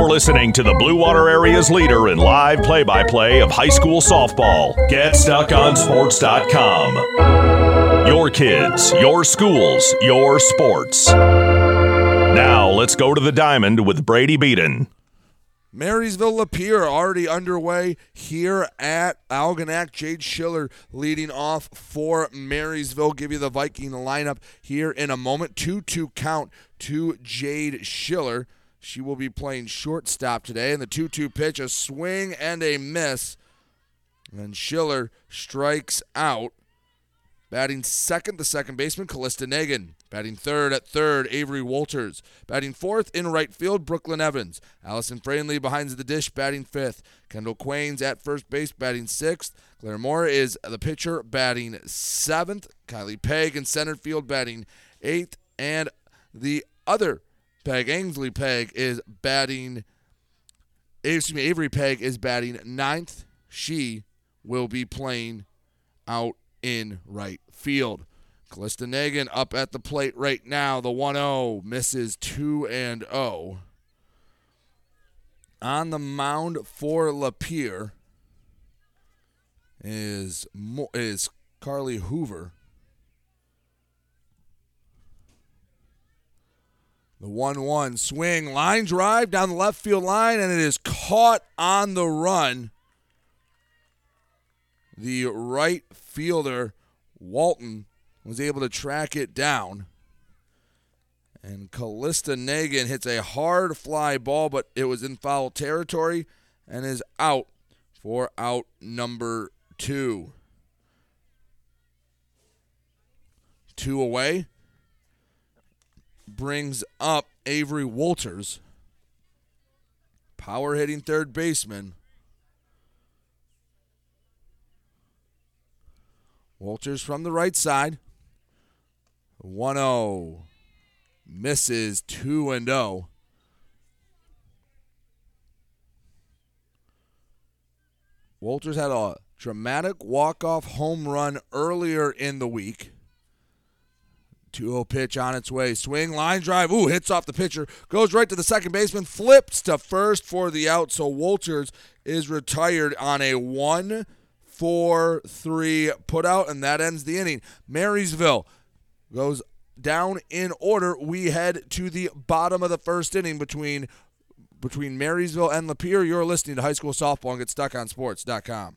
You're listening to the Blue Water Area's leader in live play by play of high school softball. GetStuckOnSports.com. Your kids, your schools, your sports. Now let's go to the diamond with Brady Beaton. Marysville Lapeer already underway here at Algonac. Jade Schiller leading off for Marysville. Give you the Viking lineup here in a moment. 2 2 count to Jade Schiller. She will be playing shortstop today. And the 2 2 pitch, a swing and a miss. And Schiller strikes out. Batting second, the second baseman, Callista Nagan. Batting third at third, Avery Walters. Batting fourth in right field, Brooklyn Evans. Allison Fraley behind the dish, batting fifth. Kendall Quains at first base, batting sixth. Claire Moore is the pitcher, batting seventh. Kylie Pegg in center field, batting eighth. And the other Peg, Ainsley Peg is batting. Excuse me, Avery Peg is batting ninth. She will be playing out in right field. Callista Nagan up at the plate right now. The 1 0 misses 2 and 0. On the mound for Lapeer is is Carly Hoover. The 1 1 swing, line drive down the left field line, and it is caught on the run. The right fielder, Walton, was able to track it down. And Callista Nagan hits a hard fly ball, but it was in foul territory and is out for out number two. Two away. Brings up Avery Walters. Power hitting third baseman. Walters from the right side. 1 0. Misses 2 and 0. Walters had a dramatic walk-off home run earlier in the week. 2-0 pitch on its way. Swing, line drive. Ooh, hits off the pitcher. Goes right to the second baseman. Flips to first for the out. So Walters is retired on a 1 4 3 put out, and that ends the inning. Marysville goes down in order. We head to the bottom of the first inning between between Marysville and Lapeer. You're listening to High School Softball and GetStuckOnSports.com.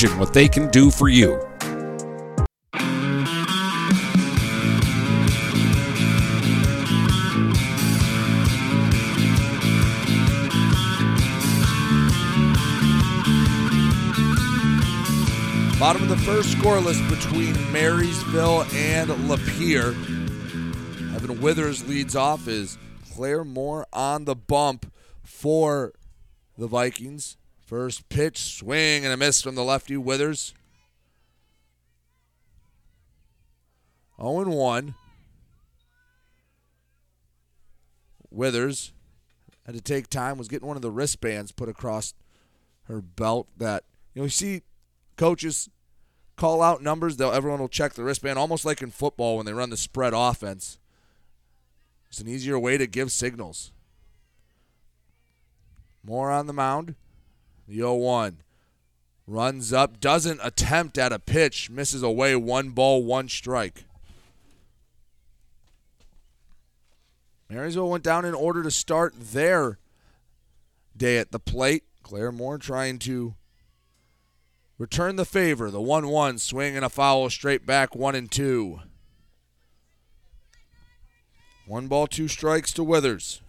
what they can do for you. Bottom of the first scoreless between Marysville and Lapeer. Evan Withers leads off as Claire Moore on the bump for the Vikings. First pitch, swing, and a miss from the lefty Withers. 0 1. Withers had to take time, was getting one of the wristbands put across her belt that, you know, you see coaches call out numbers, they'll everyone will check the wristband, almost like in football when they run the spread offense. It's an easier way to give signals. Moore on the mound. The 0 1. Runs up, doesn't attempt at a pitch, misses away one ball, one strike. Marysville went down in order to start their day at the plate. Claire Moore trying to return the favor. The 1 1 swing and a foul straight back, 1 and 2. One ball, two strikes to Withers.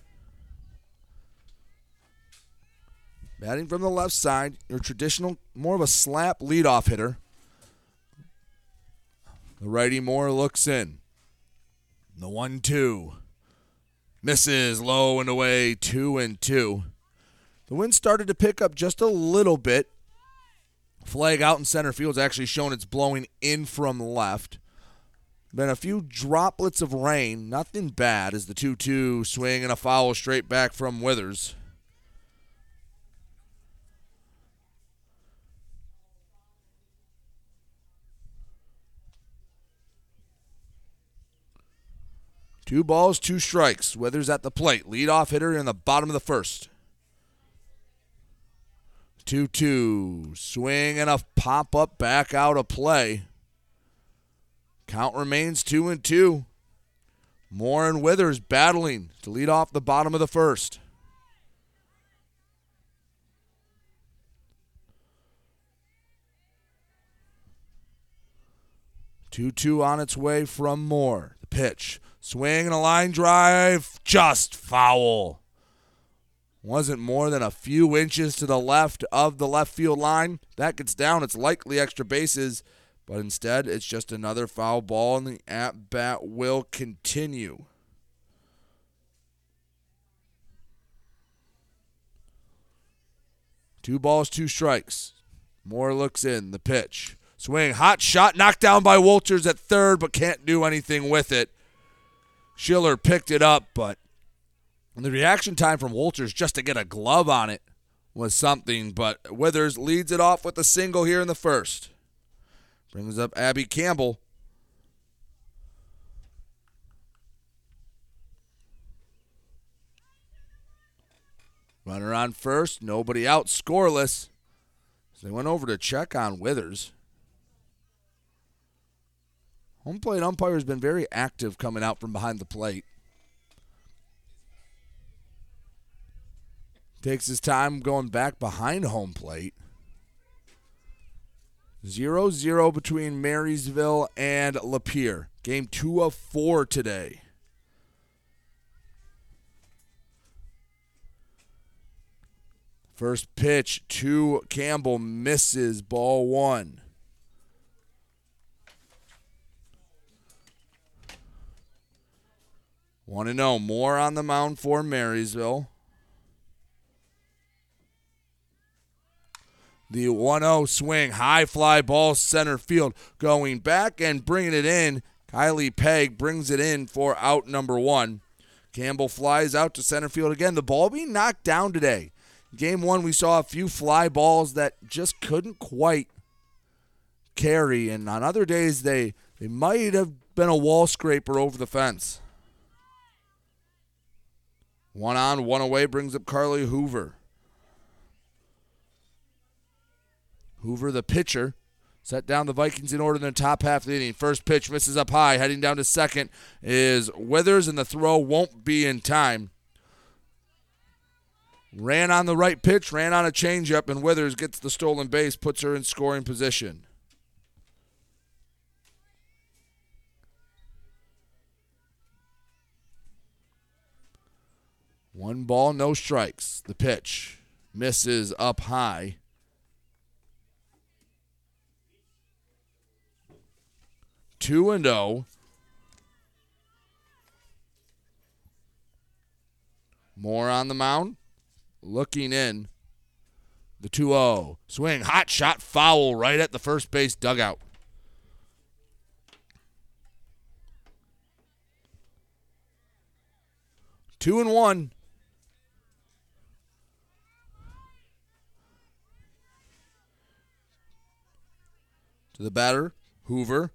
Batting from the left side, your traditional, more of a slap leadoff hitter. The righty Moore looks in. The 1 2. Misses low and away, 2 and 2. The wind started to pick up just a little bit. Flag out in center field is actually shown it's blowing in from left. Been a few droplets of rain, nothing bad as the 2 2 swing and a foul straight back from Withers. Two balls, two strikes. Withers at the plate. Leadoff hitter in the bottom of the first. 2 2. Swing and a pop up back out of play. Count remains 2 and 2. Moore and Withers battling to lead off the bottom of the first. Two two on its way from Moore. The pitch, swing and a line drive, just foul wasn't more than a few inches to the left of the left field line. That gets down, it's likely extra bases, but instead it's just another foul ball, and the at bat will continue. Two balls, two strikes. Moore looks in. The pitch. Swing. Hot shot. Knocked down by Walters at third, but can't do anything with it. Schiller picked it up, but the reaction time from Walters just to get a glove on it was something, but Withers leads it off with a single here in the first. Brings up Abby Campbell. Runner on first, nobody out, scoreless. So they went over to check on Withers. Home plate umpire has been very active coming out from behind the plate. Takes his time going back behind home plate. 0 0 between Marysville and Lapeer. Game two of four today. First pitch to Campbell misses ball one. Want to know more on the mound for Marysville? The 1 0 swing, high fly ball center field, going back and bringing it in. Kylie Pegg brings it in for out number one. Campbell flies out to center field again. The ball being knocked down today. Game one, we saw a few fly balls that just couldn't quite carry, and on other days, they, they might have been a wall scraper over the fence. One on, one away brings up Carly Hoover. Hoover, the pitcher, set down the Vikings in order in the top half of the inning. First pitch misses up high. Heading down to second is Withers, and the throw won't be in time. Ran on the right pitch, ran on a changeup, and Withers gets the stolen base, puts her in scoring position. One ball, no strikes. The pitch misses up high. 2 and 0. Moore on the mound. Looking in. The 2 0. Swing. Hot shot. Foul right at the first base dugout. Two and one. The batter, Hoover.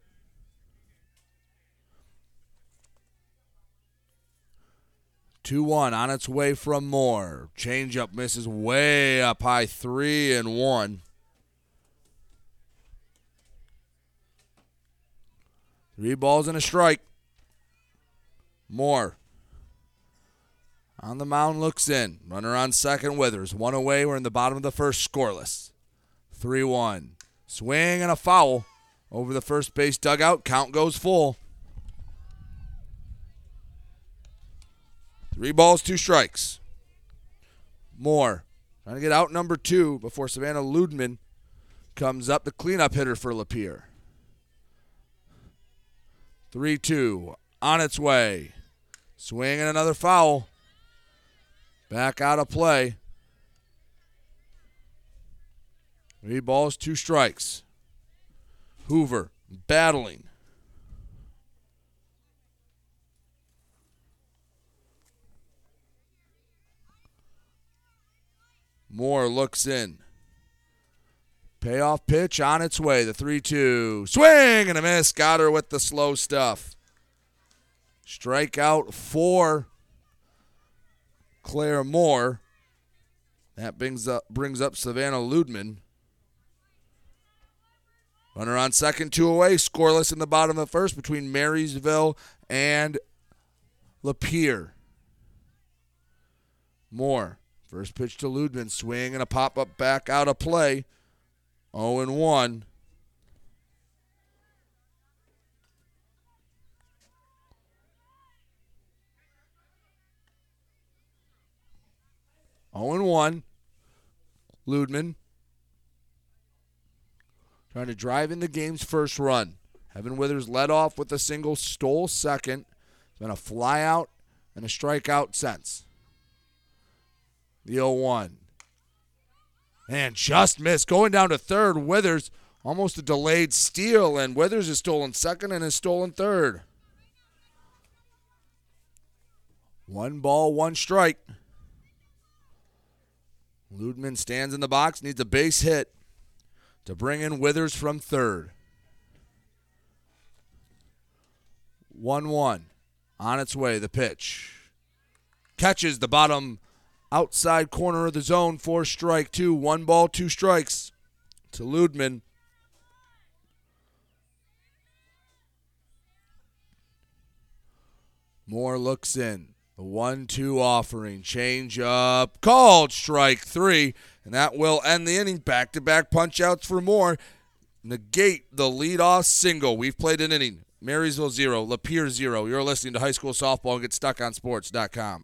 Two one on its way from Moore. Changeup misses way up high, three and one. Three balls and a strike. Moore on the mound looks in. Runner on second, Withers. One away. We're in the bottom of the first, scoreless. 3 1. Swing and a foul over the first base dugout. Count goes full. Three balls, two strikes. Moore trying to get out number two before Savannah Ludman comes up, the cleanup hitter for Lapeer. 3 2. On its way. Swing and another foul. Back out of play. Three balls, two strikes. Hoover battling. Moore looks in. Payoff pitch on its way. The 3 2. Swing and a miss. Got her with the slow stuff. Strikeout four. Claire Moore. That brings up brings up Savannah Ludman. Runner on second, two away, scoreless in the bottom of the first between Marysville and Lapeer. Moore. First pitch to Ludman, swing and a pop up back out of play. 0 and 1. Zero and one. Ludman trying to drive in the game's first run. Evan Withers led off with a single, stole second. It's been a fly out and a strikeout since. The 0 1. And just missed. Going down to third, Withers almost a delayed steal, and Withers has stolen second and has stolen third. One ball, one strike. Ludman stands in the box, needs a base hit to bring in Withers from third. 1 1. On its way, the pitch. Catches the bottom outside corner of the zone for strike two. One ball, two strikes to Ludman. Moore looks in. The one two offering. Change up. Called strike three. And that will end the inning. Back to back punch outs for Moore. Negate the leadoff single. We've played an inning. Marysville zero, Lapeer zero. You're listening to high school softball and get stuck on sports.com.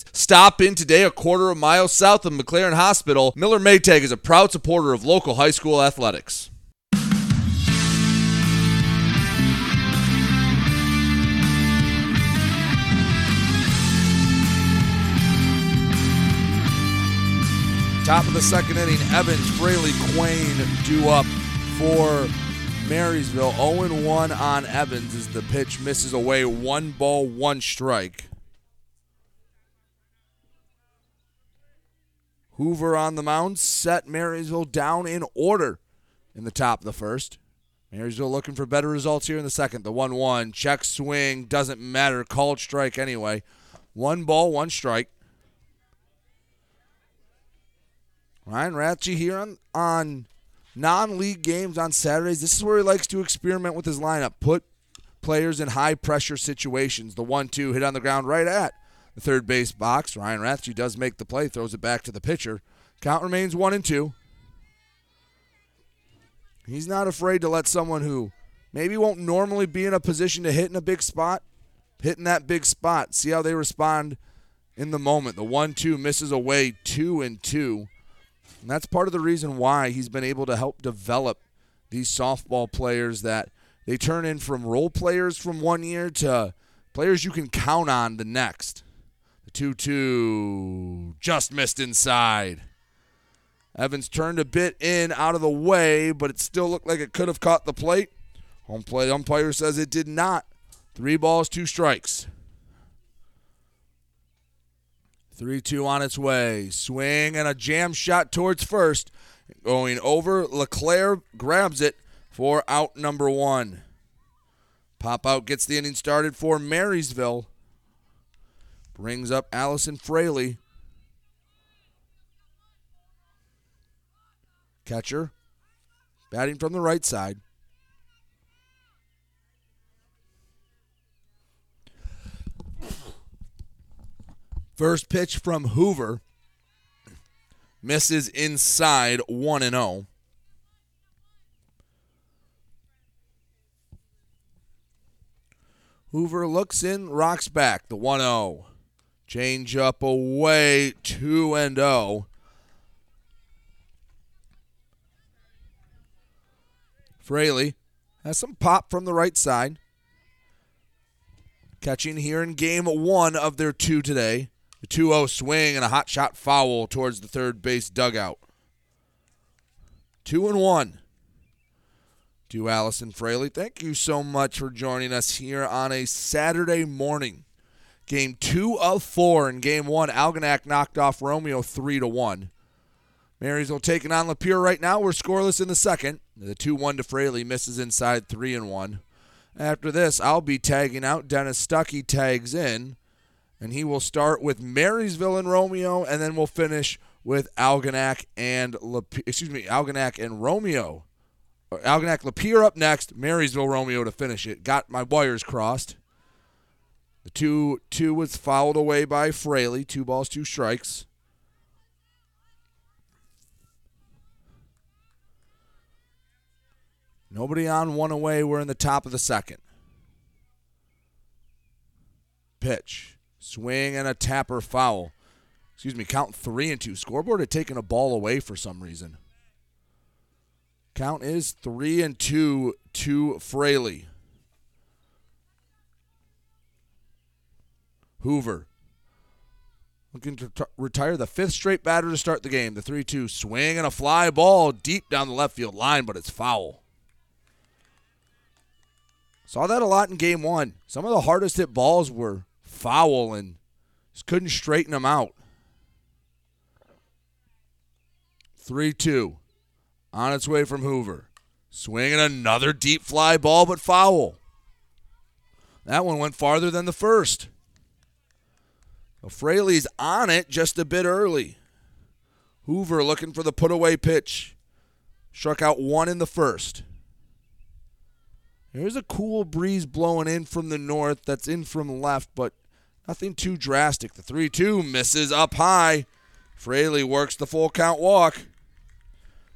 Stop in today a quarter of a mile south of McLaren Hospital. Miller Maytag is a proud supporter of local high school athletics. Top of the second inning, Evans, Fraley, Quain due up for Marysville. 0 1 on Evans as the pitch misses away. One ball, one strike. Hoover on the mound set Marysville down in order in the top of the first. Marysville looking for better results here in the second. The 1 1. Check swing. Doesn't matter. Called strike anyway. One ball, one strike. Ryan Ratchey here on, on non league games on Saturdays. This is where he likes to experiment with his lineup. Put players in high pressure situations. The one two hit on the ground right at third base box. Ryan Ratchey does make the play, throws it back to the pitcher. Count remains one and two. He's not afraid to let someone who maybe won't normally be in a position to hit in a big spot, hit in that big spot. See how they respond in the moment. The one two misses away two and two. And that's part of the reason why he's been able to help develop these softball players that they turn in from role players from one year to players you can count on the next. The 2 2 just missed inside. Evans turned a bit in out of the way, but it still looked like it could have caught the plate. Home plate umpire says it did not. Three balls, two strikes. 3 2 on its way. Swing and a jam shot towards first. Going over. LeClaire grabs it for out number one. Pop out gets the inning started for Marysville. Brings up Allison Fraley. Catcher batting from the right side. First pitch from Hoover misses inside 1 and 0. Hoover looks in, rocks back. The 1 0. Change up away, 2 and 0. Fraley has some pop from the right side. Catching here in game one of their two today. The 2 0 swing and a hot shot foul towards the third base dugout. 2 and 1 to Allison Fraley. Thank you so much for joining us here on a Saturday morning. Game two of four in game one. Algonac knocked off Romeo three to one. Marysville taking on Lapeer right now. We're scoreless in the second. The two one to Fraley misses inside three and one. After this, I'll be tagging out. Dennis Stuckey tags in, and he will start with Marysville and Romeo, and then we'll finish with Algonac and Lapeer, excuse me, Algonac and Romeo Algonac Lapeer up next. Marysville Romeo to finish it. Got my wires crossed. The two two was fouled away by Fraley. Two balls, two strikes. Nobody on, one away. We're in the top of the second. Pitch. Swing and a tapper foul. Excuse me, count three and two. Scoreboard had taken a ball away for some reason. Count is three and two to Fraley. Hoover looking to t- retire the fifth straight batter to start the game. The 3 2 swing and a fly ball deep down the left field line, but it's foul. Saw that a lot in game one. Some of the hardest hit balls were foul and just couldn't straighten them out. 3 2 on its way from Hoover. Swinging another deep fly ball, but foul. That one went farther than the first. Fraley's on it just a bit early. Hoover looking for the put away pitch. Struck out one in the first. There's a cool breeze blowing in from the north that's in from left, but nothing too drastic. The 3 2 misses up high. Fraley works the full count walk.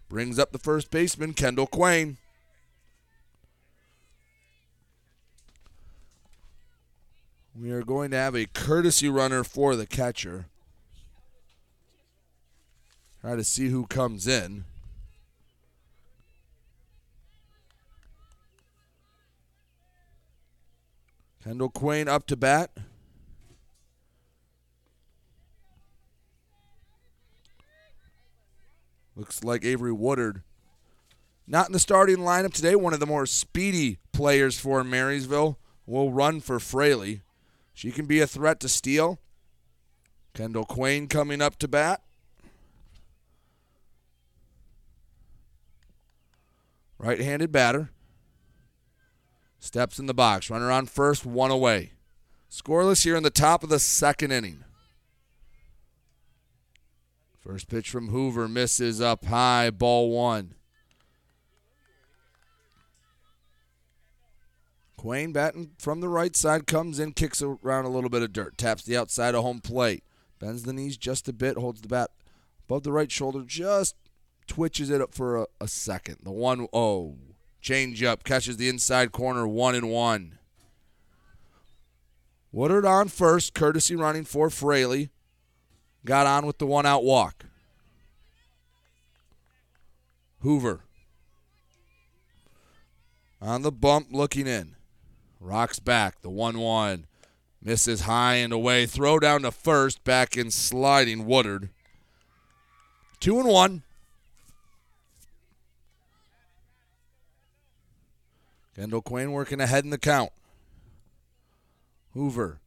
Brings up the first baseman, Kendall Quain. We are going to have a courtesy runner for the catcher. Try to see who comes in. Kendall Quain up to bat. Looks like Avery Woodard. Not in the starting lineup today. One of the more speedy players for Marysville will run for Fraley. She can be a threat to steal. Kendall Quain coming up to bat. Right handed batter. Steps in the box. Runner on first, one away. Scoreless here in the top of the second inning. First pitch from Hoover misses up high, ball one. Quayne Batten from the right side comes in, kicks around a little bit of dirt, taps the outside of home plate, bends the knees just a bit, holds the bat above the right shoulder, just twitches it up for a, a second. The one oh, change up, catches the inside corner, one and one. Woodard on first, courtesy running for Fraley. Got on with the one out walk. Hoover on the bump, looking in. Rocks back, the 1 1. Misses high and away. Throw down to first. Back in sliding Woodard. 2 and 1. Kendall Quayne working ahead in the count. Hoover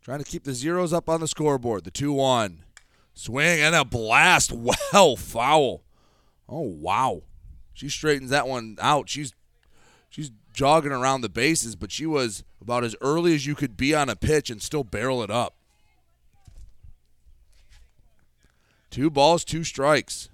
trying to keep the zeros up on the scoreboard. The 2 1. Swing and a blast. Well, foul. Oh, wow. She straightens that one out. She's she's jogging around the bases, but she was about as early as you could be on a pitch and still barrel it up. Two balls, two strikes.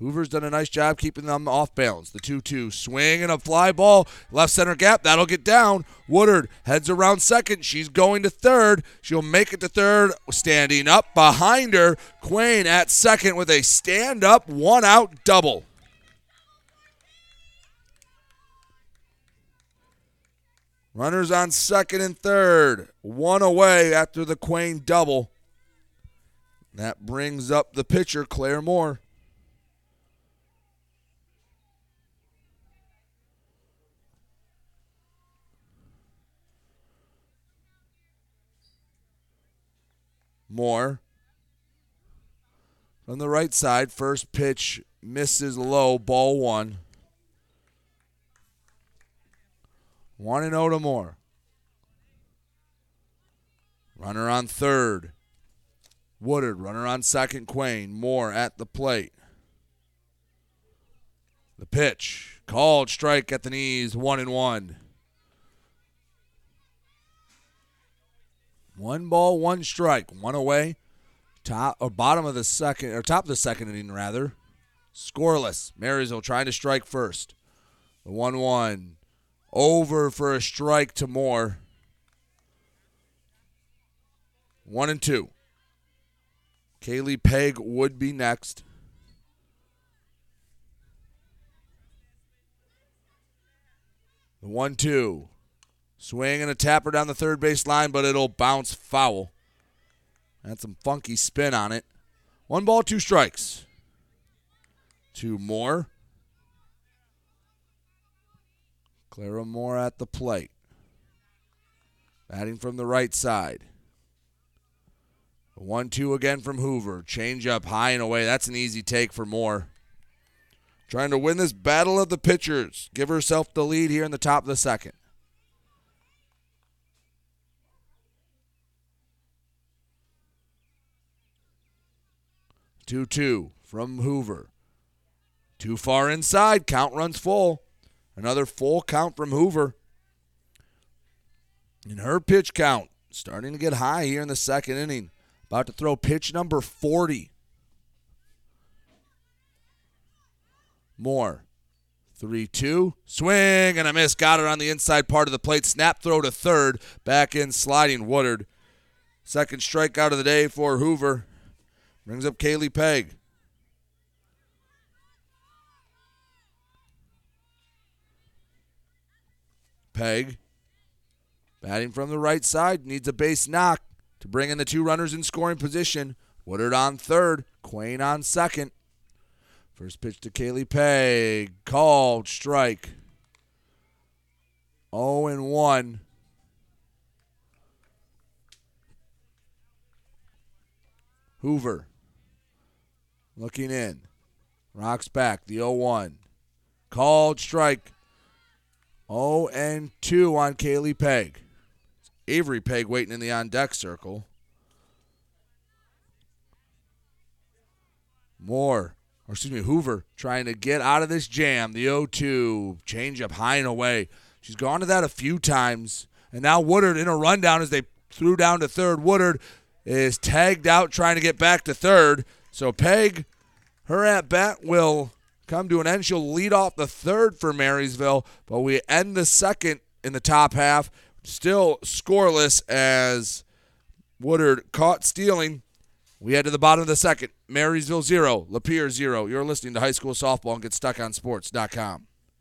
Hoover's done a nice job keeping them off balance. The 2 2 swing and a fly ball. Left center gap. That'll get down. Woodard heads around second. She's going to third. She'll make it to third. Standing up behind her. Quayne at second with a stand up, one out double. Runners on second and third. One away after the Quain double. That brings up the pitcher, Claire Moore. Moore. On the right side, first pitch misses low, ball one. 1 0 to Moore. Runner on third. Woodard, runner on second, Quayne. Moore at the plate. The pitch. Called strike at the knees, 1 and 1. One ball, one strike, one away. Top or bottom of the second or top of the second inning rather. Scoreless. Marysville trying to strike first. The one one. Over for a strike to Moore. One and two. Kaylee Peg would be next. The one two. Swing and a tapper down the third base line, but it'll bounce foul. Had some funky spin on it. One ball, two strikes. Two more. Clara Moore at the plate. Batting from the right side. One two again from Hoover. Change up high and away. That's an easy take for Moore. Trying to win this battle of the pitchers. Give herself the lead here in the top of the second. 2 2 from Hoover. Too far inside. Count runs full. Another full count from Hoover. And her pitch count starting to get high here in the second inning. About to throw pitch number 40. Moore. 3 2. Swing and a miss. Got it on the inside part of the plate. Snap throw to third. Back in sliding Woodard. Second strikeout of the day for Hoover. Brings up Kaylee Peg. Peg batting from the right side needs a base knock to bring in the two runners in scoring position. Woodard on third, Quayne on second. First pitch to Kaylee Peg, called strike. 0 and 1. Hoover Looking in. Rocks back. The 0 1. Called strike. 0 and 2 on Kaylee Peg. Avery Peg waiting in the on deck circle. Moore, or excuse me, Hoover trying to get out of this jam. The 0 2. Change up high and away. She's gone to that a few times. And now Woodard in a rundown as they threw down to third. Woodard is tagged out trying to get back to third. So Peg, her at bat will come to an end. She'll lead off the third for Marysville, but we end the second in the top half, still scoreless as Woodard caught stealing. We head to the bottom of the second. Marysville zero, Lapeer zero. You're listening to High School Softball and GetStuckOnSports.com.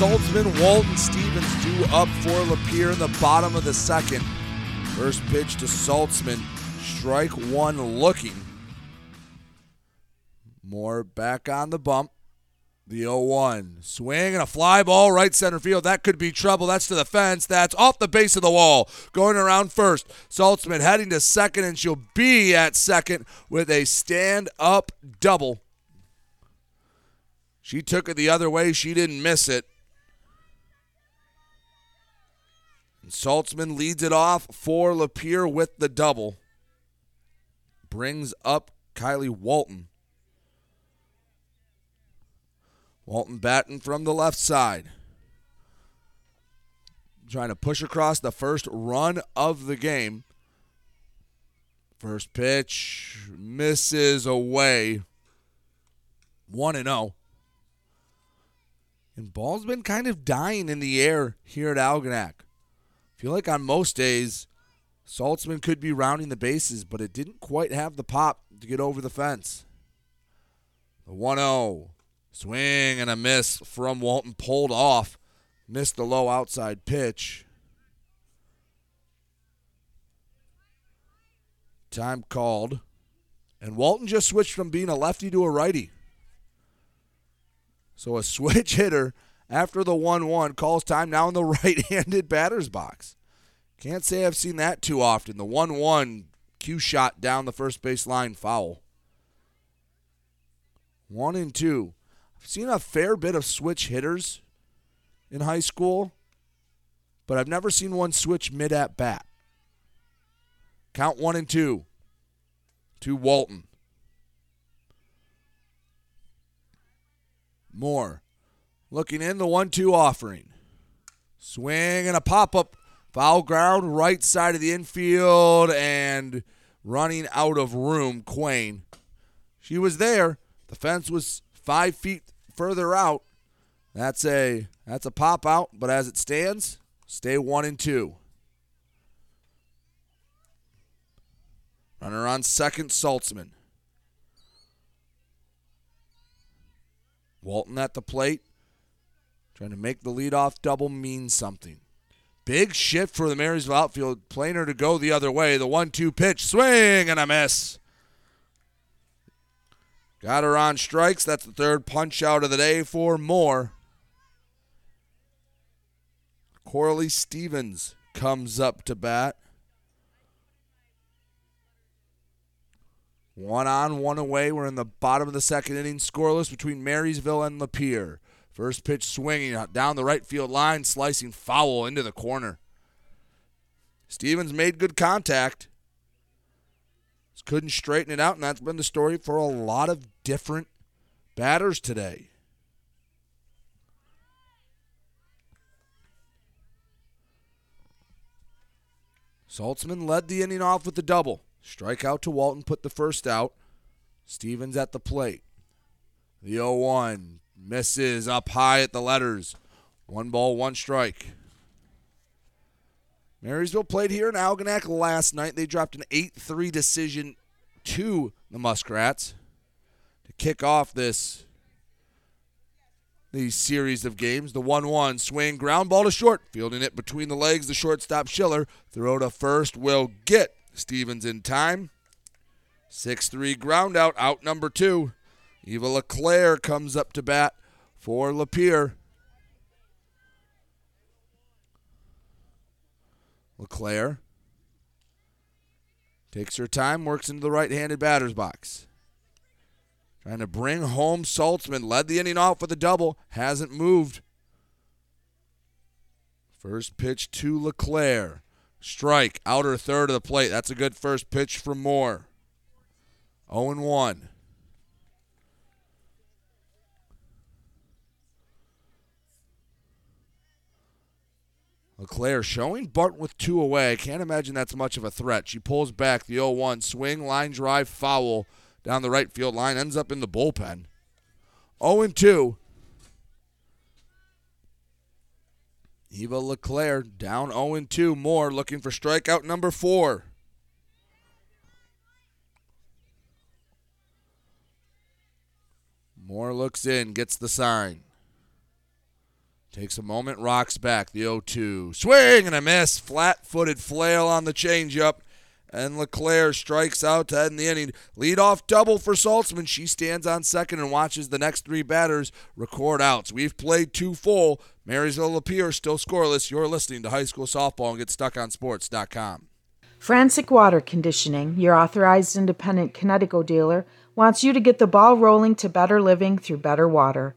Saltzman, Walton, Stevens due up for Lapeer in the bottom of the second. First pitch to Saltzman. Strike one looking. Moore back on the bump. The 0 1. Swing and a fly ball right center field. That could be trouble. That's to the fence. That's off the base of the wall. Going around first. Saltzman heading to second, and she'll be at second with a stand up double. She took it the other way. She didn't miss it. Saltzman leads it off for Lapeer with the double. Brings up Kylie Walton. Walton batting from the left side. Trying to push across the first run of the game. First pitch misses away. 1 and 0. And ball's been kind of dying in the air here at Algonac. Feel like on most days, Saltzman could be rounding the bases, but it didn't quite have the pop to get over the fence. The 1 0. Swing and a miss from Walton pulled off. Missed the low outside pitch. Time called. And Walton just switched from being a lefty to a righty. So a switch hitter after the 1 1 calls time now in the right handed batter's box. Can't say I've seen that too often. The 1 1 cue shot down the first base line foul. One and two. I've seen a fair bit of switch hitters in high school, but I've never seen one switch mid at bat. Count one and two to Walton. Moore looking in the one two offering. Swing and a pop up. Foul ground, right side of the infield, and running out of room, Quain. She was there. The fence was five feet further out. That's a that's a pop out, but as it stands, stay one and two. Runner on second, Saltzman. Walton at the plate, trying to make the leadoff double mean something. Big shift for the Marysville outfield. Planer to go the other way. The one two pitch, swing and a miss. Got her on strikes. That's the third punch out of the day for Moore. Coralie Stevens comes up to bat. One on, one away. We're in the bottom of the second inning, scoreless between Marysville and Lapeer. First pitch swinging down the right field line, slicing foul into the corner. Stevens made good contact. Couldn't straighten it out, and that's been the story for a lot of different batters today. Saltzman led the inning off with the double. Strikeout to Walton, put the first out. Stevens at the plate. The 0 1 misses up high at the letters. One ball, one strike. Marysville played here in Algonac last night. They dropped an 8 3 decision to the Muskrats to kick off this these series of games. The 1 1 swing, ground ball to short, fielding it between the legs. The shortstop Schiller. Throw to first will get Stevens in time. 6 3 ground out, out number two. Eva LeClaire comes up to bat for Lapeer. LeClaire takes her time, works into the right handed batter's box. Trying to bring home Saltzman. Led the inning off with a double. Hasn't moved. First pitch to LeClaire. Strike. Outer third of the plate. That's a good first pitch from Moore. 0 1. LeClaire showing Barton with two away. Can't imagine that's much of a threat. She pulls back the 0 1 swing, line drive, foul down the right field line, ends up in the bullpen. 0 2. Eva LeClaire down 0 2. Moore looking for strikeout number four. Moore looks in, gets the sign. Takes a moment, rocks back the 0 2. Swing and a miss. Flat footed flail on the changeup. And LeClaire strikes out to end the inning. Lead off double for Saltzman. She stands on second and watches the next three batters record outs. We've played two full. Marysville Lapeer still scoreless. You're listening to high school softball and GetStuckOnSports.com. Frantic Water Conditioning, your authorized independent Kinetico dealer, wants you to get the ball rolling to better living through better water.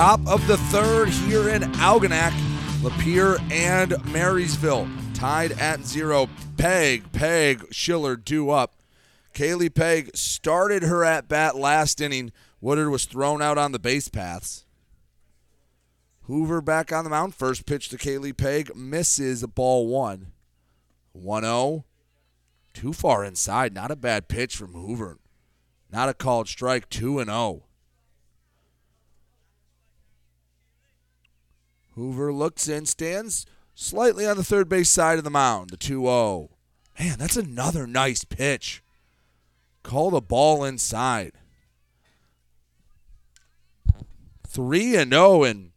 Top of the third here in Algonac. Lapeer and Marysville tied at zero. Peg, Peg, Schiller due up. Kaylee Peg started her at bat last inning. Woodard was thrown out on the base paths. Hoover back on the mound. First pitch to Kaylee Peg misses ball one. 1 0. Too far inside. Not a bad pitch from Hoover. Not a called strike. 2 and 0. Hoover looks in, stands slightly on the third base side of the mound. The 2 0. Man, that's another nice pitch. Call the ball inside. 3 and 0, and,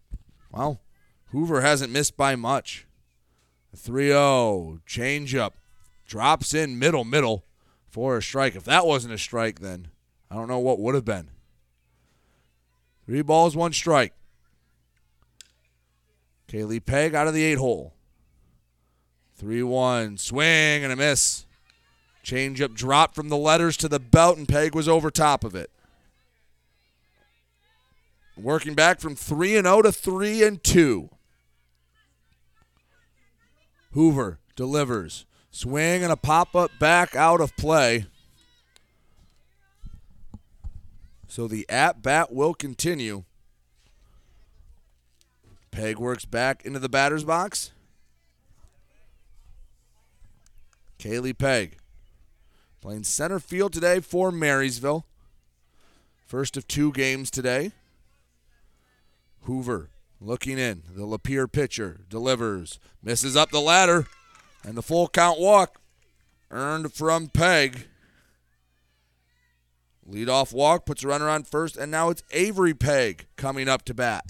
well, Hoover hasn't missed by much. 3 0. Changeup. Drops in middle, middle for a strike. If that wasn't a strike, then I don't know what would have been. Three balls, one strike. Kaylee Peg out of the eight hole. 3 1. Swing and a miss. Changeup drop from the letters to the belt, and Peg was over top of it. Working back from 3 and 0 to 3 and 2. Hoover delivers. Swing and a pop up back out of play. So the at bat will continue. Peg works back into the batter's box. Kaylee Peg playing center field today for Marysville. First of two games today. Hoover looking in. The Lapeer pitcher delivers, misses up the ladder, and the full count walk earned from Peg. Leadoff walk puts a runner on first, and now it's Avery Peg coming up to bat.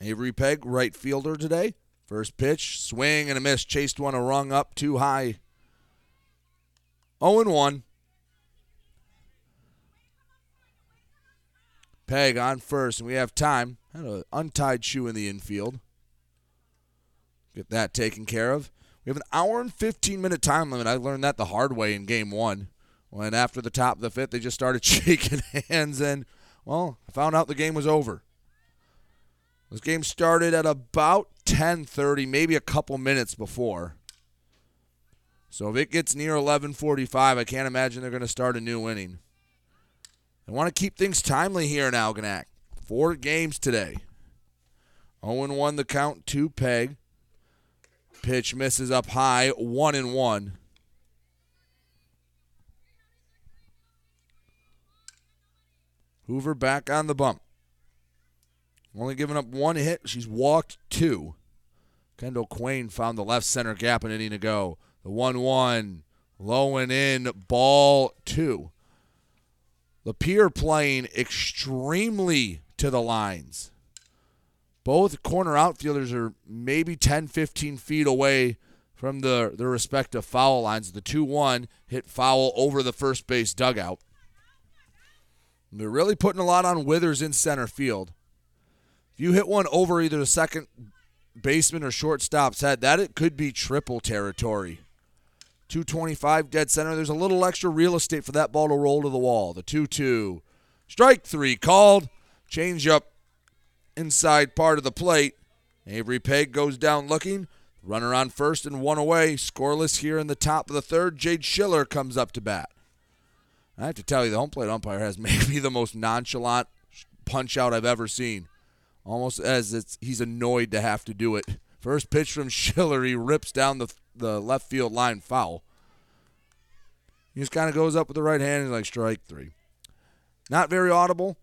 Avery Peg, right fielder today. First pitch, swing and a miss. Chased one a rung up too high. 0 1. Peg on first, and we have time. Had an untied shoe in the infield. Get that taken care of. We have an hour and 15 minute time limit. I learned that the hard way in game one. When after the top of the fifth, they just started shaking hands, and, well, I found out the game was over. This game started at about 10:30, maybe a couple minutes before. So if it gets near 11:45, I can't imagine they're going to start a new inning. I want to keep things timely here in Algonac. Four games today. 0 1 the count, two peg. Pitch misses up high, 1 and 1. Hoover back on the bump. Only giving up one hit. She's walked two. Kendall Quain found the left center gap an inning ago. The 1 1, low and in, ball two. Lapeer playing extremely to the lines. Both corner outfielders are maybe 10, 15 feet away from the, their respective foul lines. The 2 1 hit foul over the first base dugout. They're really putting a lot on Withers in center field. If you hit one over either the second baseman or shortstop's head, that it could be triple territory. 225 dead center. There's a little extra real estate for that ball to roll to the wall. The 2 2. Strike three called. Change up inside part of the plate. Avery Peg goes down looking. Runner on first and one away. Scoreless here in the top of the third. Jade Schiller comes up to bat. I have to tell you, the home plate umpire has maybe the most nonchalant punch out I've ever seen. Almost as it's, he's annoyed to have to do it. First pitch from Schiller, he rips down the the left field line foul. He just kind of goes up with the right hand and like strike three. Not very audible.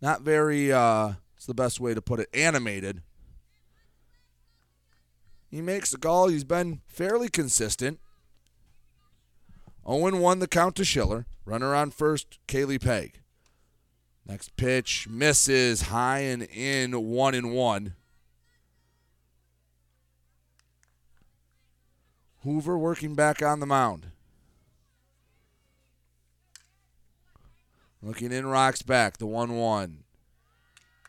Not very. uh It's the best way to put it. Animated. He makes the call. He's been fairly consistent. Owen won the count to Schiller. Runner on first, Kaylee Peg. Next pitch misses high and in, 1 and 1. Hoover working back on the mound. Looking in, rocks back, the 1 1.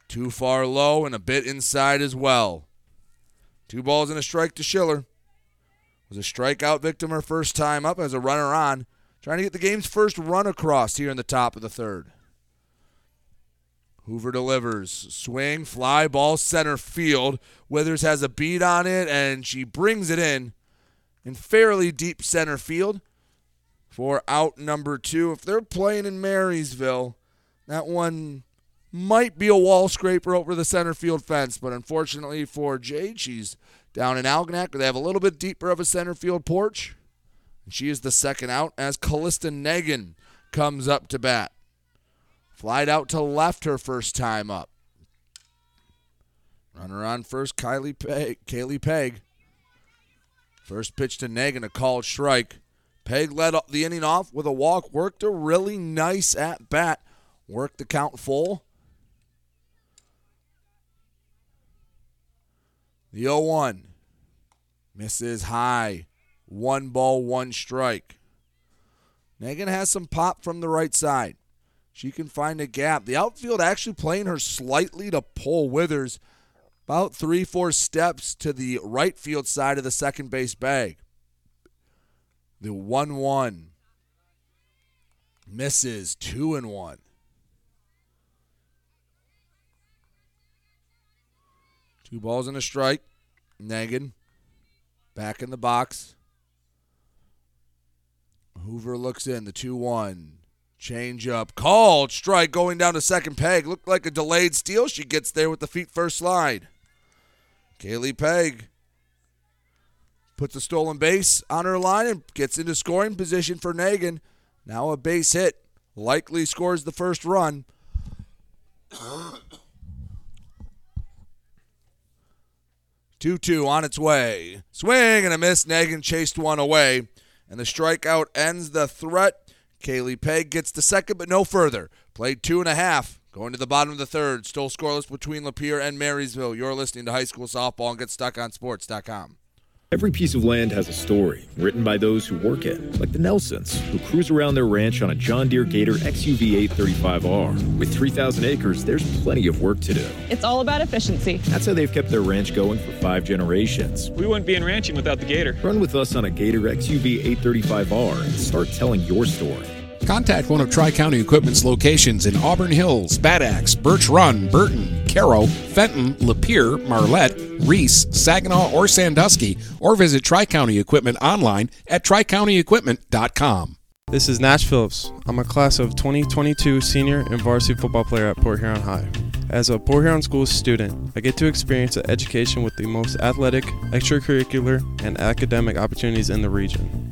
Too far low and a bit inside as well. Two balls and a strike to Schiller. Was a strikeout victim her first time up as a runner on. Trying to get the game's first run across here in the top of the third. Hoover delivers. Swing, fly ball, center field. Withers has a beat on it, and she brings it in in fairly deep center field for out number two. If they're playing in Marysville, that one might be a wall scraper over the center field fence, but unfortunately for Jade, she's down in Algonac. They have a little bit deeper of a center field porch. She is the second out as Callista Negan comes up to bat. Flied out to left her first time up. Runner on first, Kylie Peg, Kaylee Peg. First pitch to Negan, a called strike. Peg led the inning off with a walk, worked a really nice at bat, worked the count full. The 0 1 misses high. One ball, one strike. Negan has some pop from the right side. She can find a gap. The outfield actually playing her slightly to pull Withers about three, four steps to the right field side of the second base bag. The 1 1 misses 2 and 1. Two balls and a strike. Negan back in the box. Hoover looks in. The 2 1. Change up. Called. Strike going down to second peg. Looked like a delayed steal. She gets there with the feet first slide. Kaylee Peg puts a stolen base on her line and gets into scoring position for Negan. Now a base hit. Likely scores the first run. Two two on its way. Swing and a miss. Negan chased one away, and the strikeout ends the threat. Kaylee Peg gets the second, but no further. Played two and a half. Going to the bottom of the third, still scoreless between Lapeer and Marysville. You're listening to High School Softball and GetStuckOnSports.com. Every piece of land has a story written by those who work it, like the Nelsons, who cruise around their ranch on a John Deere Gator XUV 835R. With 3,000 acres, there's plenty of work to do. It's all about efficiency. That's how they've kept their ranch going for five generations. We wouldn't be in ranching without the Gator. Run with us on a Gator XUV 835R and start telling your story. Contact one of Tri County Equipment's locations in Auburn Hills, Bad Axe, Birch Run, Burton, Caro, Fenton, Lapeer, Marlette, Reese, Saginaw, or Sandusky, or visit Tri County Equipment online at tricountyequipment.com. This is Nash Phillips. I'm a class of 2022 senior and varsity football player at Port Huron High. As a Port Huron School student, I get to experience an education with the most athletic, extracurricular, and academic opportunities in the region.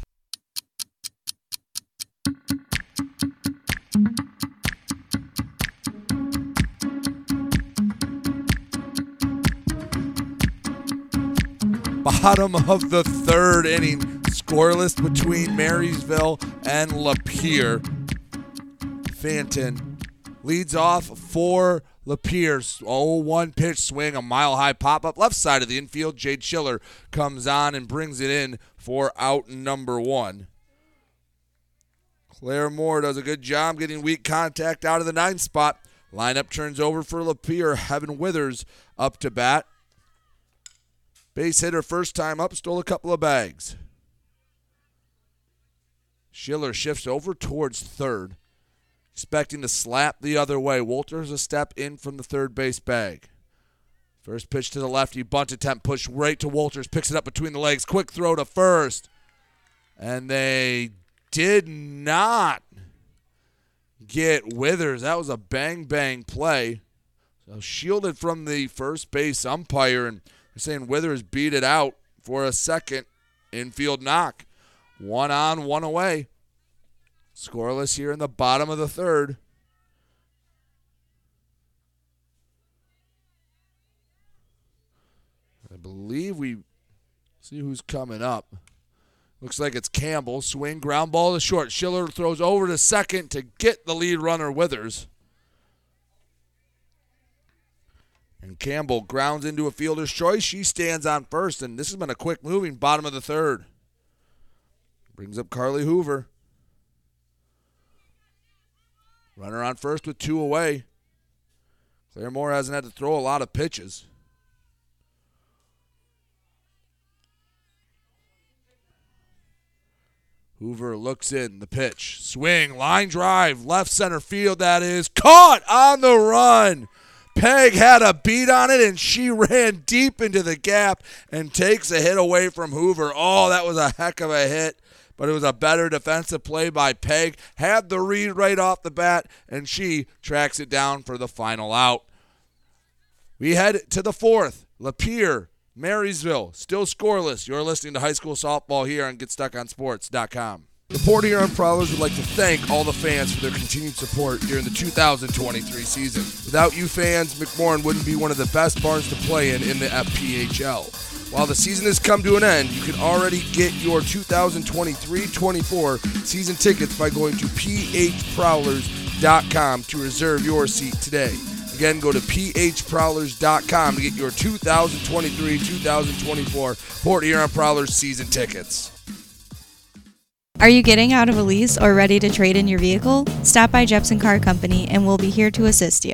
Bottom of the third inning, scoreless between Marysville and Lapeer. Fanton leads off for Lapeer. 0-1 pitch swing, a mile high pop up left side of the infield. Jade Schiller comes on and brings it in for out number one. Claire Moore does a good job getting weak contact out of the ninth spot. Lineup turns over for Lapeer. Heaven Withers up to bat. Base hitter first time up, stole a couple of bags. Schiller shifts over towards third, expecting to slap the other way. Walters a step in from the third base bag. First pitch to the lefty, bunt attempt, push right to Walters, picks it up between the legs, quick throw to first. And they did not get Withers. That was a bang bang play. So shielded from the first base umpire and they're saying Withers beat it out for a second infield knock. One on, one away. Scoreless here in the bottom of the third. I believe we see who's coming up. Looks like it's Campbell. Swing, ground ball to short. Schiller throws over to second to get the lead runner Withers. And Campbell grounds into a fielder's choice. She stands on first, and this has been a quick moving bottom of the third. Brings up Carly Hoover. Runner on first with two away. Claire Moore hasn't had to throw a lot of pitches. Hoover looks in the pitch. Swing, line drive, left center field. That is caught on the run. Peg had a beat on it and she ran deep into the gap and takes a hit away from Hoover. Oh, that was a heck of a hit, but it was a better defensive play by Peg. Had the read right off the bat and she tracks it down for the final out. We head to the fourth. Lapeer, Marysville, still scoreless. You're listening to high school softball here on GetStuckOnSports.com. The Port Huron Prowlers would like to thank all the fans for their continued support during the 2023 season. Without you fans, McMorran wouldn't be one of the best barns to play in in the FPHL. While the season has come to an end, you can already get your 2023-24 season tickets by going to phprowlers.com to reserve your seat today. Again, go to phprowlers.com to get your 2023-2024 Port Huron Prowlers season tickets. Are you getting out of a lease or ready to trade in your vehicle? Stop by Jepson Car Company and we'll be here to assist you.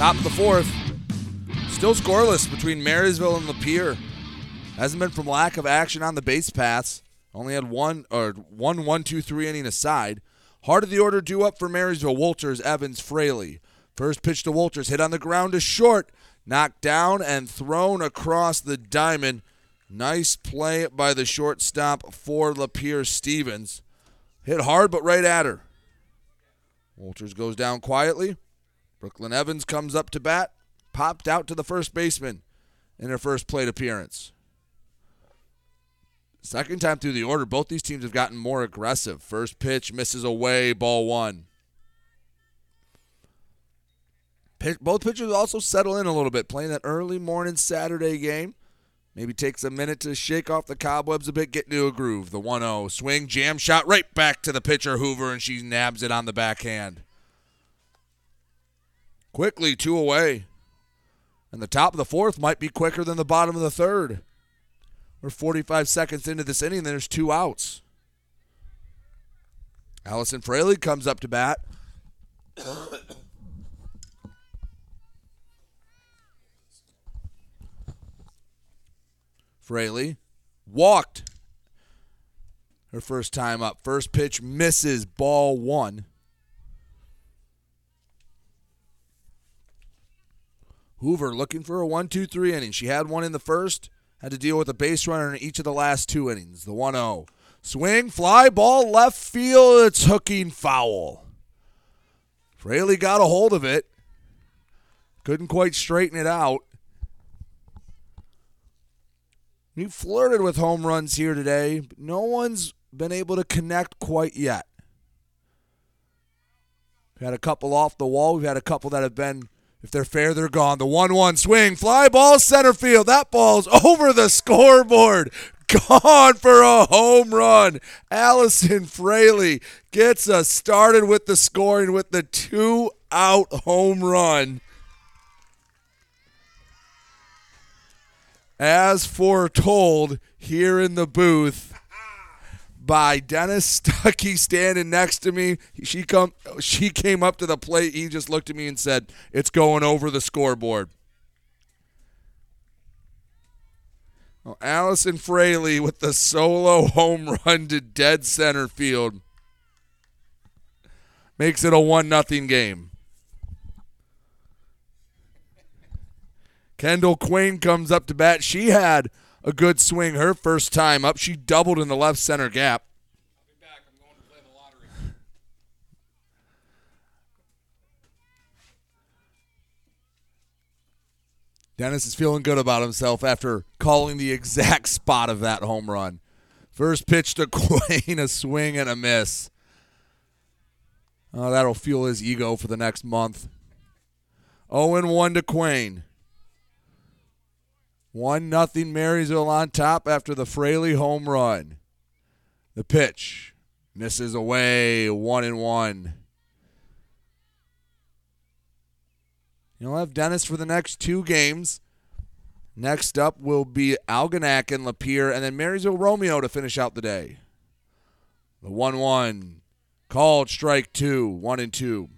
Top of the fourth. Still scoreless between Marysville and Lapeer. Hasn't been from lack of action on the base paths. Only had one or one one two three inning aside. Heart of the order due up for Marysville. Walters, Evans, Fraley. First pitch to Walters, hit on the ground to short, knocked down and thrown across the diamond. Nice play by the shortstop for Lapeer Stevens. Hit hard but right at her. Walters goes down quietly. Brooklyn Evans comes up to bat, popped out to the first baseman in her first plate appearance. Second time through the order, both these teams have gotten more aggressive. First pitch misses away, ball one. Both pitchers also settle in a little bit, playing that early morning Saturday game. Maybe takes a minute to shake off the cobwebs a bit, get into a groove. The 1 0 swing, jam shot right back to the pitcher, Hoover, and she nabs it on the backhand. Quickly, two away. And the top of the fourth might be quicker than the bottom of the third. We're 45 seconds into this inning, and there's two outs. Allison Fraley comes up to bat. Fraley walked her first time up. First pitch misses, ball one. Hoover looking for a one, two, three inning. She had one in the first, had to deal with a base runner in each of the last two innings. The 1 0. Swing, fly ball, left field. It's hooking foul. Fraley got a hold of it. Couldn't quite straighten it out. He flirted with home runs here today, but no one's been able to connect quite yet. We've had a couple off the wall. We've had a couple that have been, if they're fair, they're gone. The 1 1 swing, fly ball, center field. That ball's over the scoreboard. Gone for a home run. Allison Fraley gets us started with the scoring with the two out home run. as foretold here in the booth by Dennis Stuckey standing next to me. She come she came up to the plate. He just looked at me and said, "It's going over the scoreboard." Well, Allison Fraley with the solo home run to dead center field makes it a one nothing game. Kendall Quain comes up to bat. She had a good swing her first time up. She doubled in the left center gap. Dennis is feeling good about himself after calling the exact spot of that home run. First pitch to Quain, a swing and a miss. Oh, that'll fuel his ego for the next month. 0 1 to Quain. One nothing Marysville on top after the Fraley home run. The pitch misses away, one and one. You'll have Dennis for the next two games. Next up will be Algonac and Lapeer, and then Marysville Romeo to finish out the day. The 1 1 called strike two, one and two.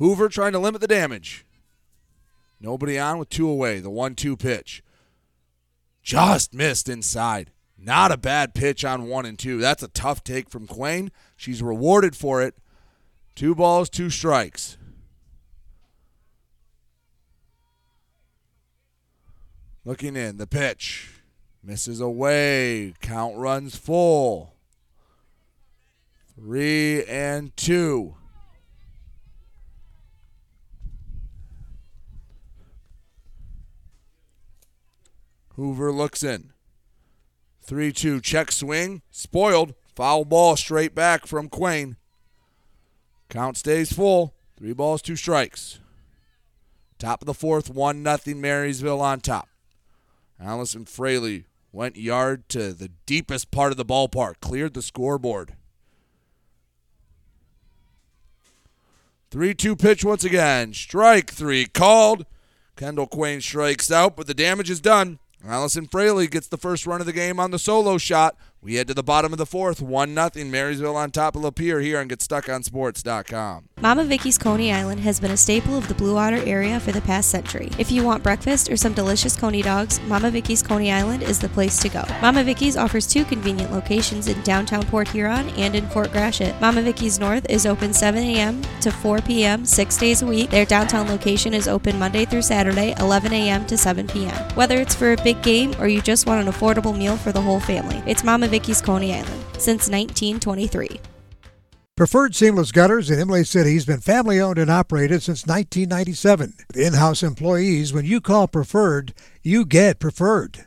Hoover trying to limit the damage. Nobody on with two away. The 1 2 pitch. Just missed inside. Not a bad pitch on one and two. That's a tough take from Quain. She's rewarded for it. Two balls, two strikes. Looking in, the pitch. Misses away. Count runs full. Three and two. Hoover looks in. 3 2 check swing. Spoiled. Foul ball straight back from Quain. Count stays full. Three balls, two strikes. Top of the fourth, 1 nothing Marysville on top. Allison Fraley went yard to the deepest part of the ballpark, cleared the scoreboard. 3 2 pitch once again. Strike three called. Kendall Quain strikes out, but the damage is done. Allison Fraley gets the first run of the game on the solo shot. We head to the bottom of the fourth, 1 nothing. Marysville on top of Lapeer here on GetStuckOnSports.com. Mama Vicky's Coney Island has been a staple of the Blue Water area for the past century. If you want breakfast or some delicious Coney dogs, Mama Vicky's Coney Island is the place to go. Mama Vicky's offers two convenient locations in downtown Port Huron and in Fort Gratiot. Mama Vicky's North is open 7 a.m. to 4 p.m. six days a week. Their downtown location is open Monday through Saturday, 11 a.m. to 7 p.m. Whether it's for a big game or you just want an affordable meal for the whole family, it's Mama Vicky's Coney Island since 1923. Preferred Seamless Gutters in Imlay City has been family owned and operated since 1997. With in house employees, when you call Preferred, you get Preferred.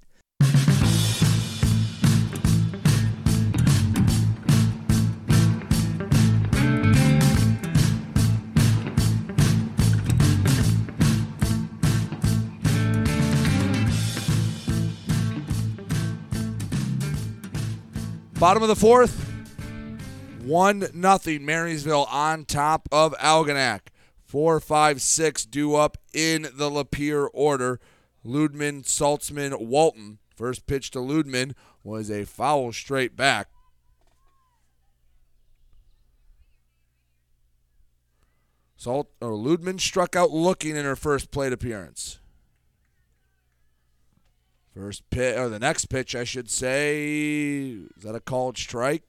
Bottom of the fourth, one nothing. Marysville on top of Algonac. Four, five, six due up in the Lapeer order. Ludman, Saltzman, Walton. First pitch to Ludman was a foul straight back. Salt or Ludman struck out looking in her first plate appearance. First pitch, or the next pitch, I should say. Is that a called strike?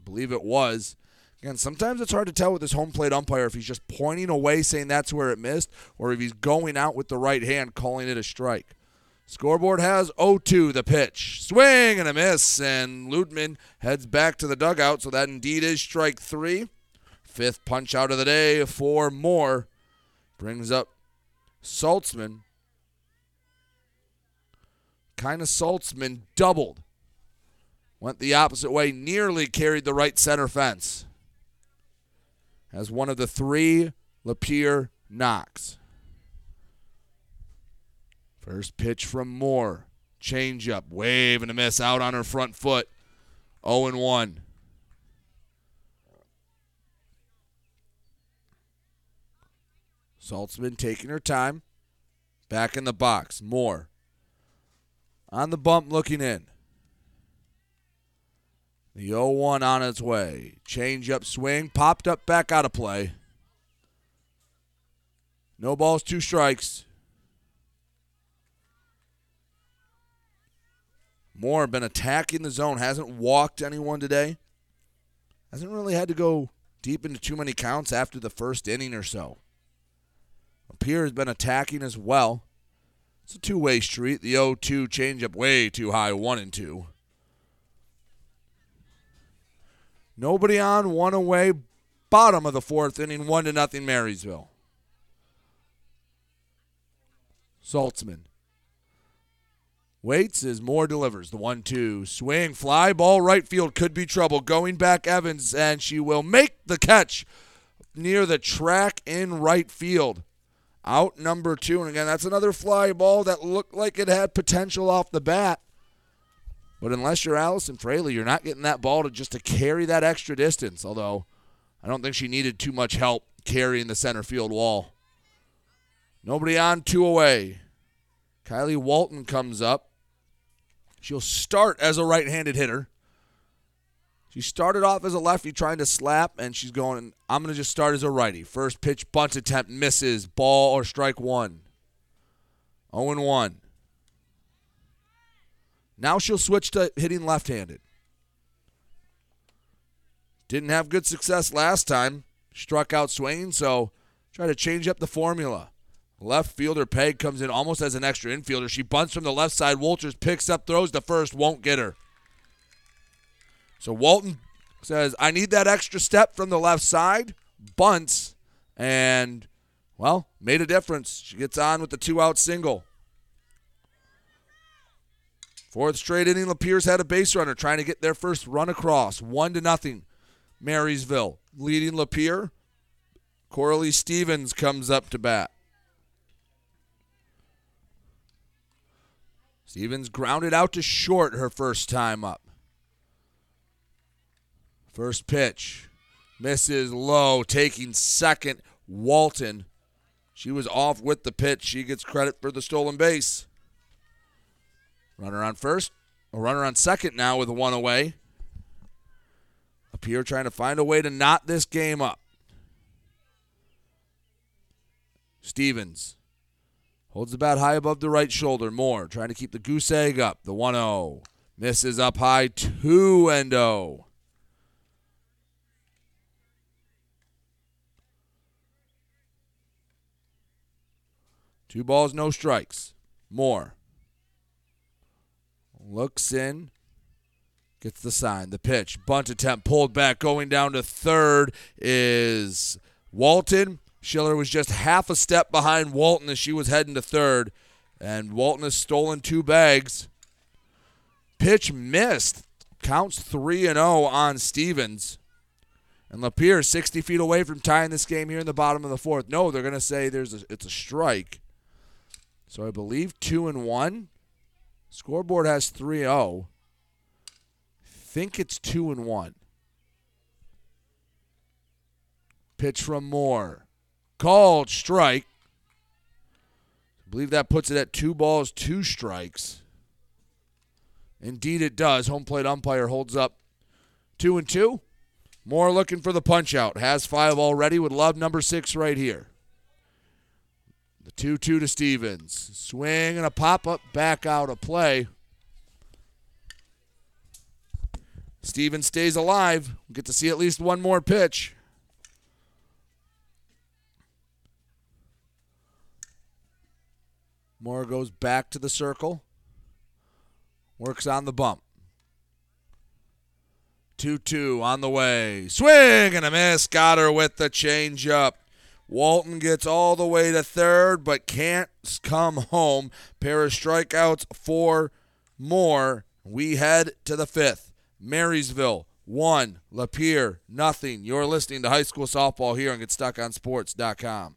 I believe it was. Again, sometimes it's hard to tell with this home plate umpire if he's just pointing away saying that's where it missed, or if he's going out with the right hand calling it a strike. Scoreboard has 0-2 the pitch. Swing and a miss, and Ludman heads back to the dugout, so that indeed is strike three. Fifth punch out of the day for Moore. Brings up Saltzman kind of Saltzman doubled. Went the opposite way, nearly carried the right center fence. As one of the three Lapeer knocks. First pitch from Moore. Change up, wave and a miss out on her front foot. 0 1. Saltzman taking her time. Back in the box. Moore on the bump looking in. The 0 1 on its way. Change up swing. Popped up back out of play. No balls, two strikes. Moore been attacking the zone. Hasn't walked anyone today. Hasn't really had to go deep into too many counts after the first inning or so. Lapeer has been attacking as well. It's a two way street. The 0 2 changeup way too high, 1 and 2. Nobody on, one away. Bottom of the fourth inning, 1 to nothing Marysville. Saltzman. Waits as Moore delivers. The 1 2. Swing, fly ball, right field. Could be trouble. Going back, Evans, and she will make the catch near the track in right field out number two. And again, that's another fly ball that looked like it had potential off the bat. But unless you're Allison Fraley, you're not getting that ball to just to carry that extra distance. Although I don't think she needed too much help carrying the center field wall. Nobody on, two away. Kylie Walton comes up. She'll start as a right handed hitter. She started off as a lefty trying to slap, and she's going, I'm going to just start as a righty. First pitch, bunt attempt, misses, ball or strike one. 0 1. Now she'll switch to hitting left handed. Didn't have good success last time. Struck out swinging, so try to change up the formula. Left fielder Peg comes in almost as an extra infielder. She bunts from the left side. Walters picks up, throws the first, won't get her. So Walton says, I need that extra step from the left side, bunts, and, well, made a difference. She gets on with the two out single. Fourth straight inning, Lapeer's had a base runner trying to get their first run across. One to nothing. Marysville leading Lapeer. Coralie Stevens comes up to bat. Stevens grounded out to short her first time up. First pitch. Misses low, taking second. Walton. She was off with the pitch. She gets credit for the stolen base. Runner on first. A runner on second now with a one away. Up here trying to find a way to knot this game up. Stevens holds the bat high above the right shoulder. Moore trying to keep the goose egg up. The 1 0. Misses up high 2 and 0. Two balls, no strikes. Moore looks in, gets the sign. The pitch, bunt attempt pulled back, going down to third is Walton. Schiller was just half a step behind Walton as she was heading to third, and Walton has stolen two bags. Pitch missed. Counts 3 and 0 on Stevens. And Lapeer 60 feet away from tying this game here in the bottom of the fourth. No, they're going to say there's a, it's a strike. So I believe 2 and 1. Scoreboard has 3 0. Think it's 2 and 1. Pitch from Moore. Called strike. I believe that puts it at two balls, two strikes. Indeed, it does. Home plate umpire holds up two and two. Moore looking for the punch out. Has five already. Would love number six right here. The 2 2 to Stevens. Swing and a pop up, back out of play. Stevens stays alive. We'll get to see at least one more pitch. Moore goes back to the circle. Works on the bump. 2 2 on the way. Swing and a miss. Got her with the changeup. Walton gets all the way to third, but can't come home. Pair of strikeouts for Moore. We head to the fifth. Marysville, one. Lapeer, nothing. You're listening to high school softball here on GetStuckOnSports.com.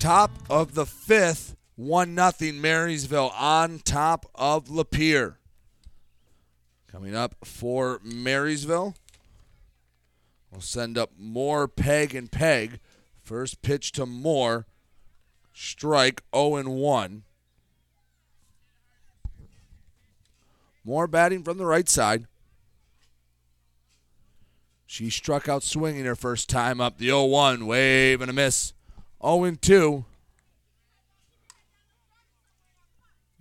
Top of the fifth, 1 nothing Marysville on top of Lapeer. Coming up for Marysville, we'll send up Moore Peg and Peg. First pitch to Moore. Strike 0 and 1. Moore batting from the right side. She struck out swinging her first time up the 0 1. Wave and a miss. 0 2.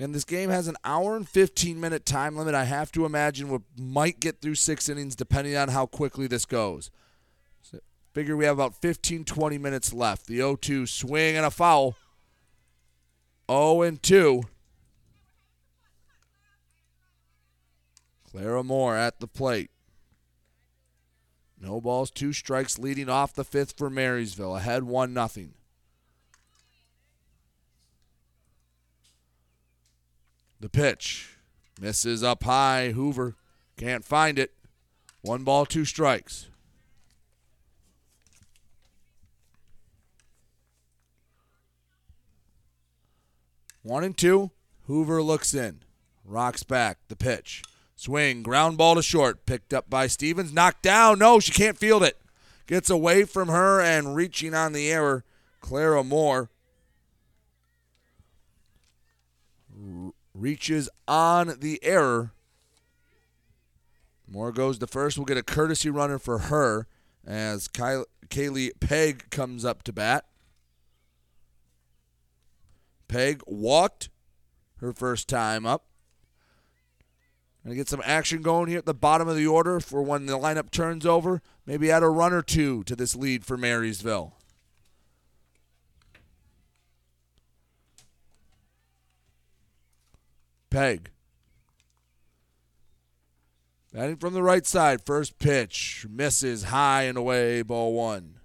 And this game has an hour and 15 minute time limit. I have to imagine we might get through six innings depending on how quickly this goes. So figure we have about 15, 20 minutes left. The 0 2 swing and a foul. 0 and 2. Clara Moore at the plate. No balls, two strikes leading off the fifth for Marysville. Ahead 1 nothing. The pitch. Misses up high. Hoover can't find it. One ball, two strikes. One and two. Hoover looks in. Rocks back. The pitch. Swing. Ground ball to short. Picked up by Stevens. Knocked down. No, she can't field it. Gets away from her and reaching on the error. Clara Moore reaches on the error. Moore goes to first. We'll get a courtesy runner for her as Ky- Kaylee Peg comes up to bat. Peg walked her first time up. Gonna get some action going here at the bottom of the order for when the lineup turns over. Maybe add a run or two to this lead for Marysville. Peg. Batting from the right side. First pitch. Misses high and away. Ball one.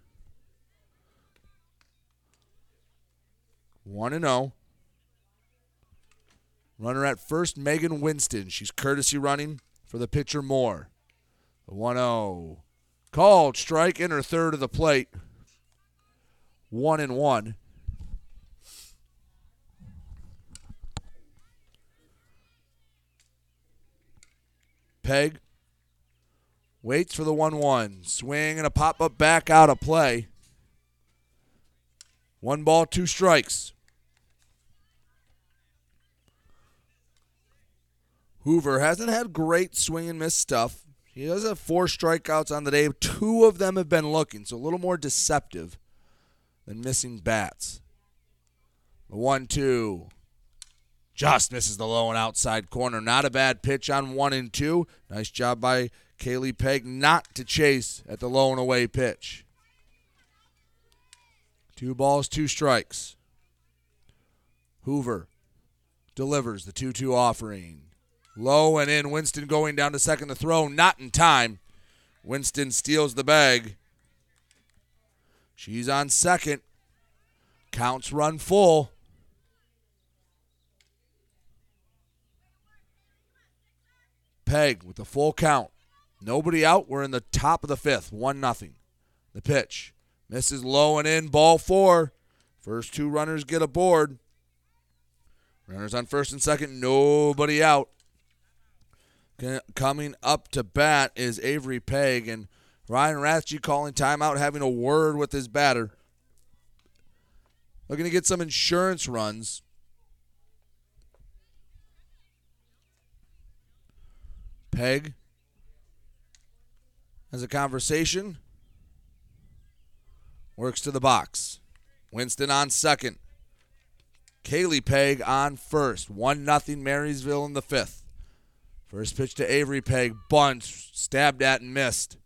1 and 0. Runner at first, Megan Winston. She's courtesy running for the pitcher Moore. The 1 0. Called strike in her third of the plate. 1 and 1. Peg waits for the 1 1. Swing and a pop up back out of play. One ball, two strikes. Hoover hasn't had great swing and miss stuff. He does have four strikeouts on the day. Two of them have been looking, so a little more deceptive than missing bats. The one two just misses the low and outside corner. Not a bad pitch on one and two. Nice job by Kaylee Peg not to chase at the low and away pitch. Two balls, two strikes. Hoover delivers the 2 2 offering. Low and in. Winston going down to second to throw. Not in time. Winston steals the bag. She's on second. Counts run full. Peg with the full count. Nobody out. We're in the top of the fifth. 1 nothing. The pitch. Misses low and in. Ball four. First two runners get aboard. Runners on first and second. Nobody out. Coming up to bat is Avery Peg and Ryan Rathje calling timeout, having a word with his batter. Looking to get some insurance runs. Peg has a conversation. Works to the box. Winston on second. Kaylee Peg on first. 1 0 Marysville in the fifth. First pitch to Avery Peg. Bunt. Stabbed at and missed.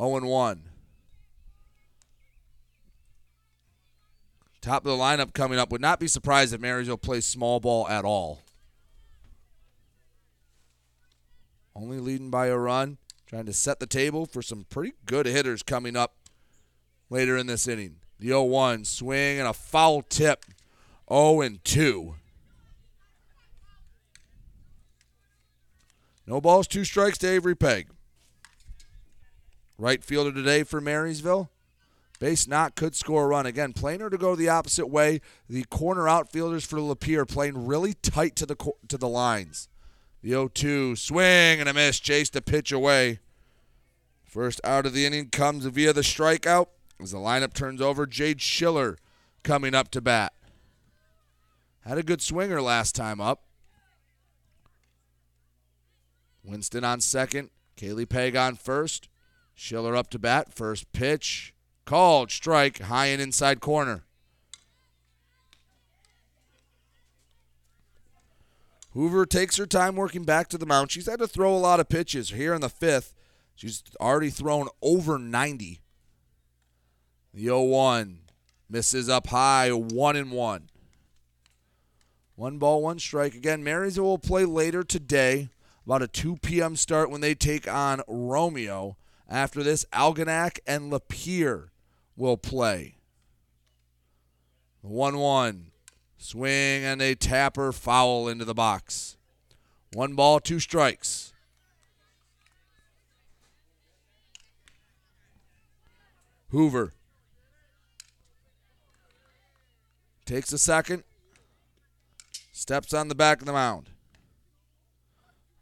0 1. Top of the lineup coming up. Would not be surprised if Marysville plays small ball at all. Only leading by a run. Trying to set the table for some pretty good hitters coming up later in this inning. The 0 1 swing and a foul tip. 0 and 2. No balls, two strikes to Avery Peg. Right fielder today for Marysville. Base not could score a run. Again, Plainer to go the opposite way. The corner outfielders for Lapeer playing really tight to the to the lines. The 0 2 swing and a miss. Chase the pitch away. First out of the inning comes via the strikeout. As the lineup turns over, Jade Schiller coming up to bat. Had a good swinger last time up. Winston on second. Kaylee Peg on first. Schiller up to bat. First pitch. Called. Strike. High and inside corner. Hoover takes her time working back to the mound. She's had to throw a lot of pitches here in the fifth. She's already thrown over 90. The 0 1 misses up high, 1 and 1. One ball, one strike. Again, Marysville will play later today, about a 2 p.m. start when they take on Romeo. After this, Algonac and Lapeer will play. 1 1. Swing and a tapper foul into the box. One ball, two strikes. Hoover takes a second, steps on the back of the mound.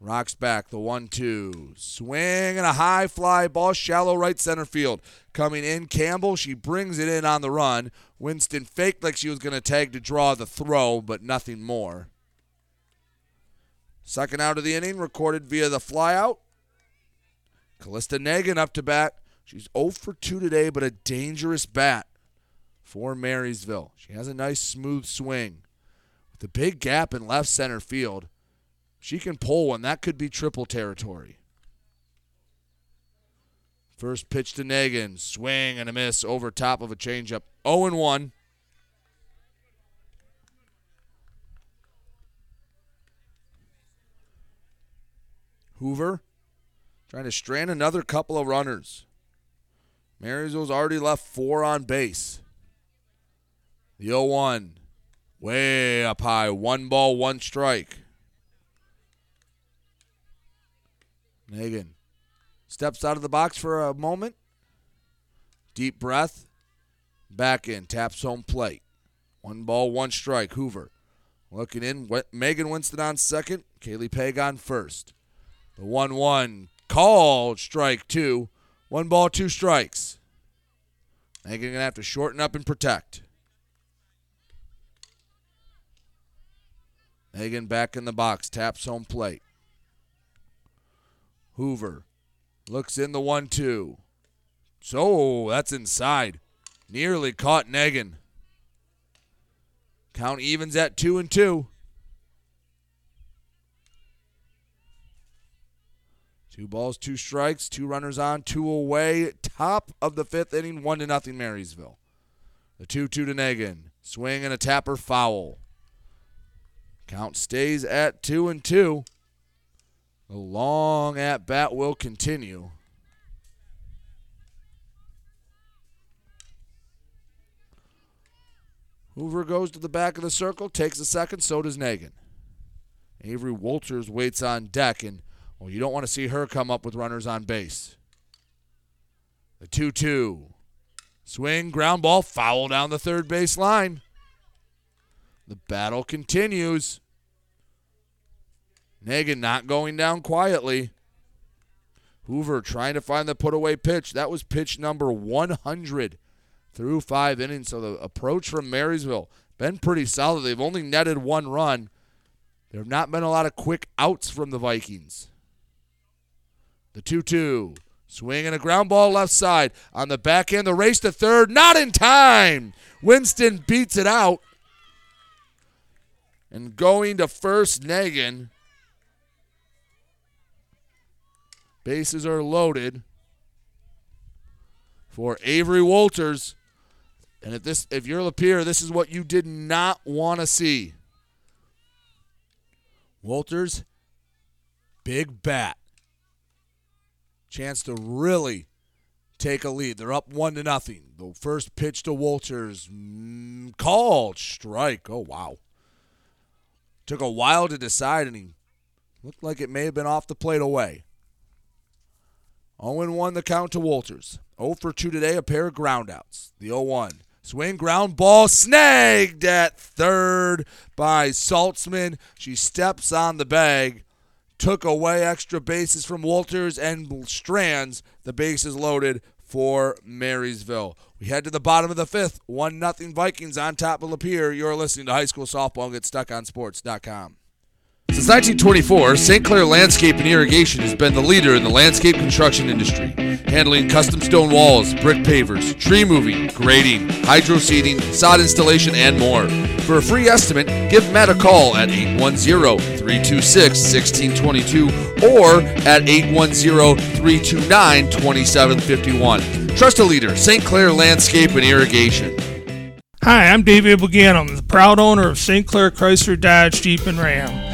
Rocks back the one two. Swing and a high fly ball, shallow right center field. Coming in, Campbell. She brings it in on the run. Winston faked like she was going to tag to draw the throw, but nothing more. Second out of the inning, recorded via the flyout. Callista Nagan up to bat. She's 0 for 2 today, but a dangerous bat for Marysville. She has a nice smooth swing. With a big gap in left center field, she can pull one. That could be triple territory. First pitch to Nagan. Swing and a miss over top of a changeup. 0 1. Hoover trying to strand another couple of runners. Marysville's already left four on base. The 0 1. Way up high. One ball, one strike. Nagan steps out of the box for a moment. Deep breath. Back in. Taps home plate. One ball, one strike. Hoover looking in. Megan Winston on second. Kaylee Peg on first. The 1 1 called strike two. One ball, two strikes. Megan going to have to shorten up and protect. Megan back in the box. Taps home plate. Hoover looks in the 1 2. So that's inside. Nearly caught Nagan. Count evens at 2 and 2. Two balls, two strikes, two runners on, two away. Top of the fifth inning, 1 to nothing Marysville. The 2 2 to Nagan. Swing and a tapper foul. Count stays at 2 and 2. A long at bat will continue. Hoover goes to the back of the circle, takes a second, so does Nagan. Avery Walters waits on deck, and well, you don't want to see her come up with runners on base. The 2 2. Swing, ground ball, foul down the third base line. The battle continues. Nagan not going down quietly. Hoover trying to find the put away pitch. That was pitch number 100 through five innings. So the approach from Marysville been pretty solid. They've only netted one run. There have not been a lot of quick outs from the Vikings. The 2 2. Swing and a ground ball left side. On the back end, the race to third. Not in time. Winston beats it out. And going to first, Nagan. Bases are loaded for Avery Walters. And if this if you're Lapeer, this is what you did not want to see. Walters, big bat chance to really take a lead. They're up one to nothing. The first pitch to Walters mm, called strike. Oh wow! Took a while to decide, and he looked like it may have been off the plate away. 0 1 the count to Walters. 0 for 2 today, a pair of groundouts. The 0 1. Swing ground ball snagged at third by Saltzman. She steps on the bag took away extra bases from Walters and Strands. The bases loaded for Marysville. We head to the bottom of the fifth. 1 nothing Vikings on top of Lapeer. You're listening to High School Softball and GetStuckOnSports.com. Since 1924, St. Clair Landscape and Irrigation has been the leader in the landscape construction industry, handling custom stone walls, brick pavers, tree moving, grading, hydro seeding, sod installation, and more. For a free estimate, give Matt a call at 810-326-1622 or at 810-329-2751. Trust a leader, St. Clair Landscape and Irrigation. Hi, I'm David Buganum, the proud owner of St. Clair Chrysler Dodge Jeep and Ram.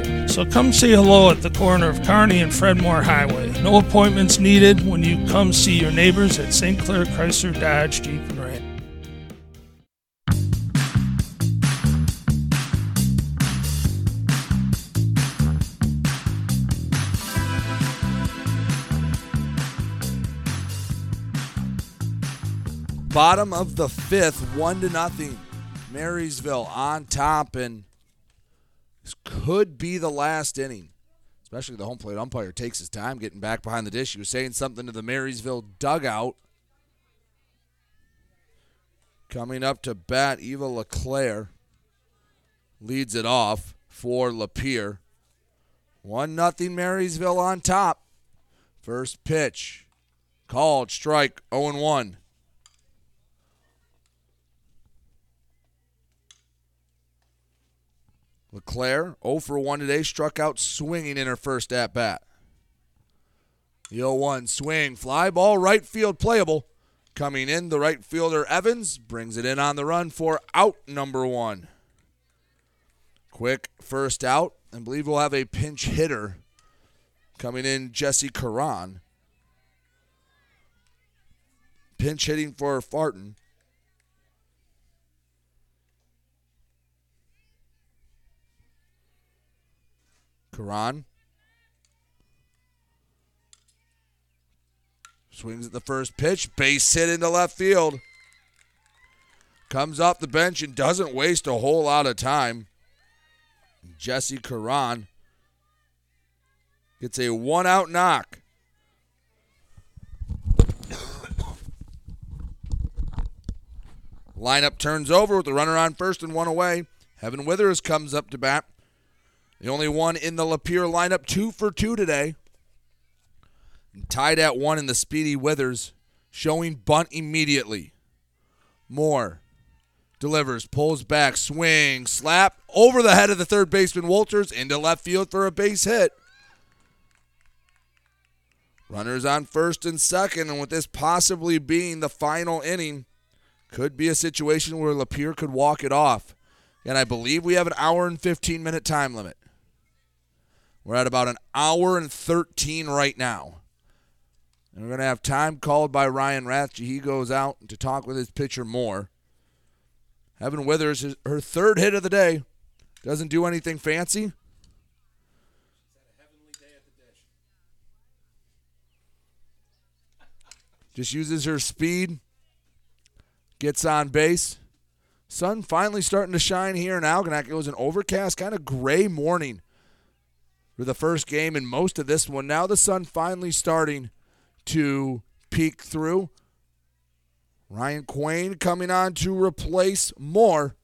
So come say hello at the corner of Kearney and Fred Moore Highway. No appointments needed when you come see your neighbors at St. Clair Chrysler Dodge Jeep and Ram. Bottom of the fifth, one to nothing. Marysville on top, and this could be the last inning. Especially the home plate umpire takes his time getting back behind the dish. He was saying something to the Marysville dugout. Coming up to bat, Eva LeClaire leads it off for Lapeer. One nothing Marysville on top. First pitch. Called strike 0 1. LeClaire, 0 for 1 today, struck out swinging in her first at bat. The 0 1 swing, fly ball, right field playable. Coming in, the right fielder Evans brings it in on the run for out number one. Quick first out, and believe we'll have a pinch hitter coming in, Jesse Karan. Pinch hitting for Farton. Karan swings at the first pitch, base hit into left field. Comes off the bench and doesn't waste a whole lot of time. Jesse Karan gets a one out knock. Lineup turns over with the runner on first and one away. Heaven Withers comes up to bat. The only one in the Lapeer lineup, two for two today. Tied at one in the speedy Withers, showing bunt immediately. Moore delivers, pulls back, swing, slap over the head of the third baseman Walters into left field for a base hit. Runners on first and second, and with this possibly being the final inning, could be a situation where Lapeer could walk it off. And I believe we have an hour and 15 minute time limit. We're at about an hour and 13 right now. And we're going to have time called by Ryan Rathje. He goes out to talk with his pitcher more. Heaven Withers, her third hit of the day. Doesn't do anything fancy. Just uses her speed. Gets on base. Sun finally starting to shine here in Algonac. It was an overcast, kind of gray morning for the first game and most of this one. Now the sun finally starting to peek through. Ryan Quain coming on to replace Moore.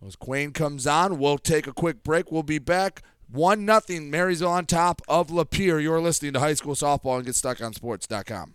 So as Quain comes on, we'll take a quick break. We'll be back. 1 nothing Marysville on top of Lapeer. You're listening to High School Softball and GetStuckOnSports.com.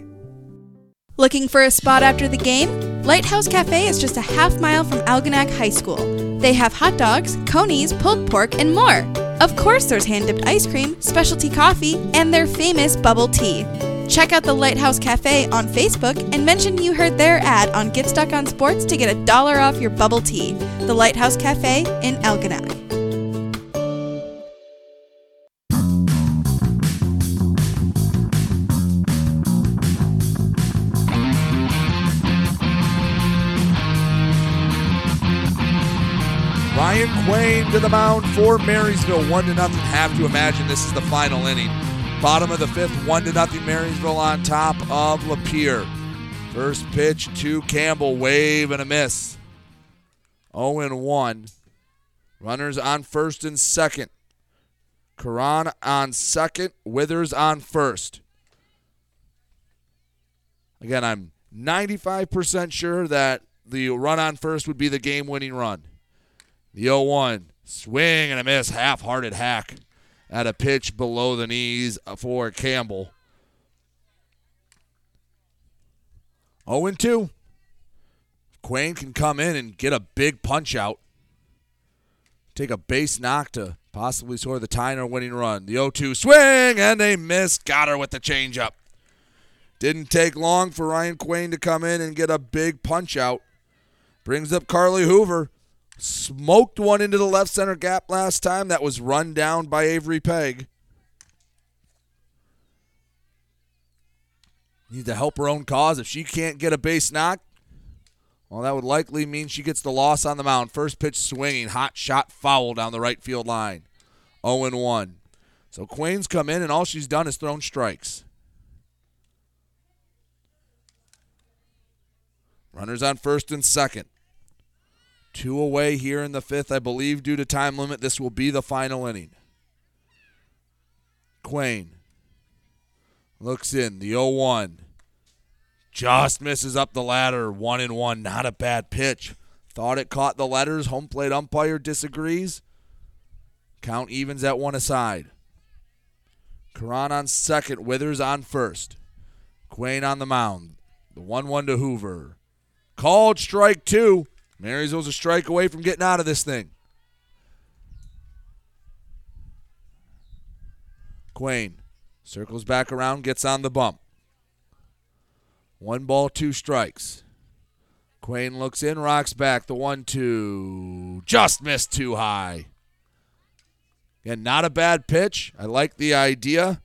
Looking for a spot after the game? Lighthouse Cafe is just a half mile from Algonac High School. They have hot dogs, conies, pulled pork, and more. Of course, there's hand dipped ice cream, specialty coffee, and their famous bubble tea. Check out the Lighthouse Cafe on Facebook and mention you heard their ad on Get Stuck on Sports to get a dollar off your bubble tea. The Lighthouse Cafe in Algonac. Ryan Quain to the mound for Marysville. One to nothing. Have to imagine this is the final inning. Bottom of the fifth, one to nothing. Marysville on top of Lapeer. First pitch to Campbell, wave and a miss. 0 1. Runners on first and second. Karan on second, Withers on first. Again, I'm 95% sure that the run on first would be the game winning run. The 0 1 swing and a miss, half hearted hack at a pitch below the knees for Campbell. 0 2. Quain can come in and get a big punch out. Take a base knock to possibly score the tying or winning run. The 0 2 swing, and they miss. Got her with the changeup. Didn't take long for Ryan Quain to come in and get a big punch out. Brings up Carly Hoover. Smoked one into the left center gap last time. That was run down by Avery Peg. Need to help her own cause. If she can't get a base knock, well, that would likely mean she gets the loss on the mound. First pitch swinging, hot shot foul down the right field line. 0 1. So Quain's come in, and all she's done is thrown strikes. Runners on first and second. Two away here in the fifth. I believe due to time limit, this will be the final inning. Quain looks in the 0 1. Just misses up the ladder. One and one. Not a bad pitch. Thought it caught the letters. Home plate umpire disagrees. Count evens at one aside. Karan on second. Withers on first. Quain on the mound. The 1 1 to Hoover. Called strike two. Marysville's a strike away from getting out of this thing. Quain circles back around, gets on the bump. One ball, two strikes. Quain looks in, rocks back. The one, two. Just missed too high. Again, not a bad pitch. I like the idea.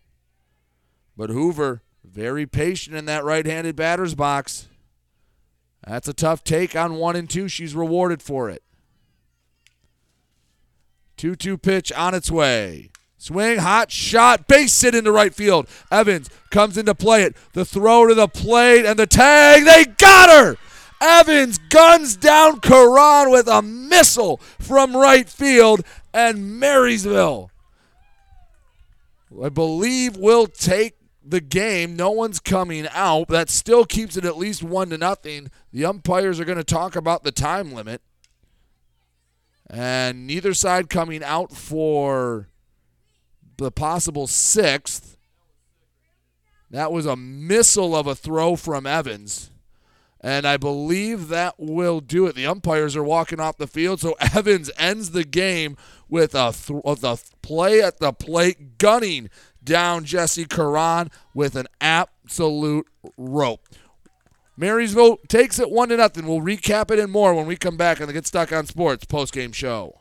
But Hoover, very patient in that right handed batter's box. That's a tough take on one and two. She's rewarded for it. 2 2 pitch on its way. Swing, hot shot, base hit into right field. Evans comes into play it. The throw to the plate and the tag. They got her! Evans guns down Karan with a missile from right field, and Marysville, I believe, will take the game. No one's coming out. That still keeps it at least one to nothing. The umpires are going to talk about the time limit. And neither side coming out for the possible sixth. That was a missile of a throw from Evans. And I believe that will do it. The umpires are walking off the field, so Evans ends the game with a, th- with a play at the plate, gunning down Jesse Karan with an absolute rope. Marysville takes it one to nothing. We'll recap it and more when we come back on the Get Stuck on Sports post-game show.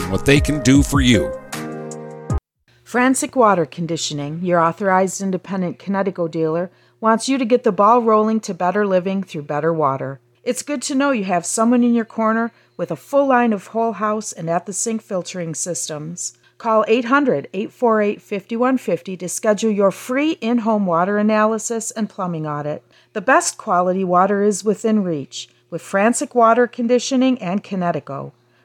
what they can do for you. Frantic Water Conditioning, your authorized independent Kinetico dealer, wants you to get the ball rolling to better living through better water. It's good to know you have someone in your corner with a full line of whole house and at the sink filtering systems. Call 800 848 5150 to schedule your free in home water analysis and plumbing audit. The best quality water is within reach with Frantic Water Conditioning and Kinetico.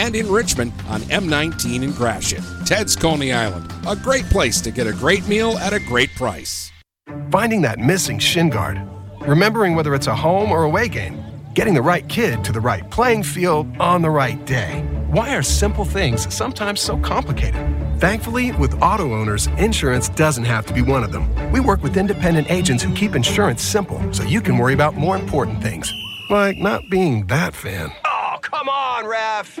and in Richmond on M19 in Gratiot. Ted's Coney Island, a great place to get a great meal at a great price. Finding that missing shin guard, remembering whether it's a home or away game, getting the right kid to the right playing field on the right day. Why are simple things sometimes so complicated? Thankfully, with auto owners, insurance doesn't have to be one of them. We work with independent agents who keep insurance simple so you can worry about more important things, like not being that fan. Oh, come on, ref!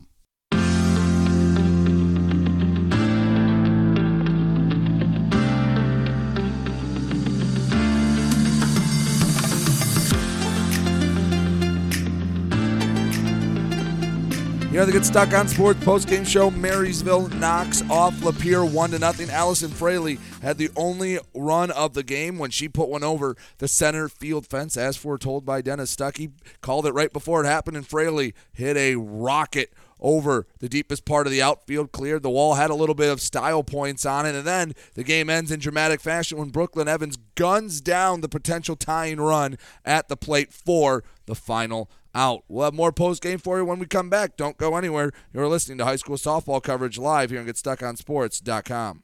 the Get Stuck on Sports post-game show. Marysville knocks off Lapeer one to nothing. Allison Fraley had the only run of the game when she put one over the center field fence, as foretold by Dennis Stuckey. Called it right before it happened, and Fraley hit a rocket over the deepest part of the outfield, cleared the wall, had a little bit of style points on it, and then the game ends in dramatic fashion when Brooklyn Evans guns down the potential tying run at the plate for the final out. We'll have more post game for you when we come back. Don't go anywhere. You're listening to high school softball coverage live here on GetStuckOnSports.com.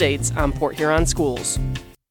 on Port Huron schools.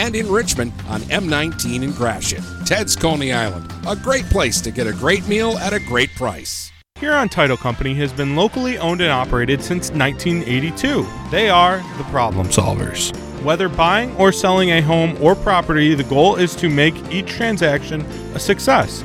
and in Richmond on M19 in Gratiot. Ted's Coney Island, a great place to get a great meal at a great price. Huron Title Company has been locally owned and operated since 1982. They are the problem solvers. Whether buying or selling a home or property, the goal is to make each transaction a success.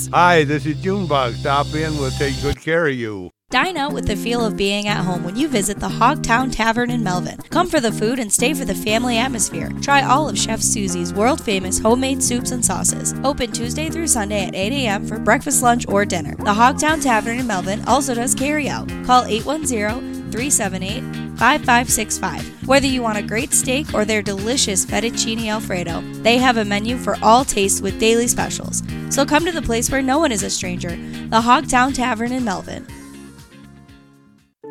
Hi, this is Junebug. Stop in, we'll take good care of you. Dine out with the feel of being at home when you visit the Hogtown Tavern in Melvin. Come for the food and stay for the family atmosphere. Try all of Chef Susie's world famous homemade soups and sauces. Open Tuesday through Sunday at 8 a.m. for breakfast, lunch, or dinner. The Hogtown Tavern in Melvin also does carry out. Call 810 378 5565. Whether you want a great steak or their delicious fettuccine alfredo, they have a menu for all tastes with daily specials. So come to the place where no one is a stranger, the Hogtown Tavern in Melvin.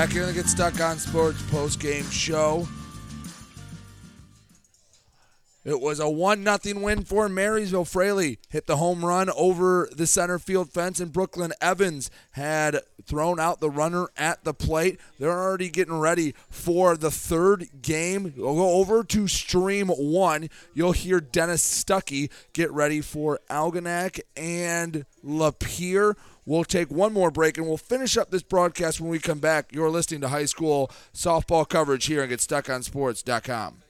Back here to Get Stuck on Sports post game show. It was a 1 0 win for Marysville. Fraley hit the home run over the center field fence, and Brooklyn Evans had thrown out the runner at the plate. They're already getting ready for the third game. We'll go over to stream one. You'll hear Dennis Stuckey get ready for Algonac and Lapeer. We'll take one more break and we'll finish up this broadcast when we come back. You're listening to high school softball coverage here on GetStuckOnSports.com.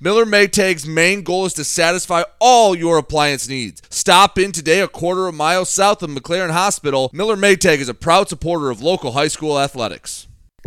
Miller Maytag's main goal is to satisfy all your appliance needs. Stop in today a quarter of a mile south of McLaren Hospital. Miller Maytag is a proud supporter of local high school athletics.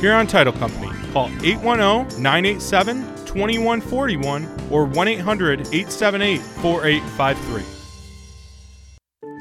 Huron Title Company. Call 810 987 2141 or 1 800 878 4853.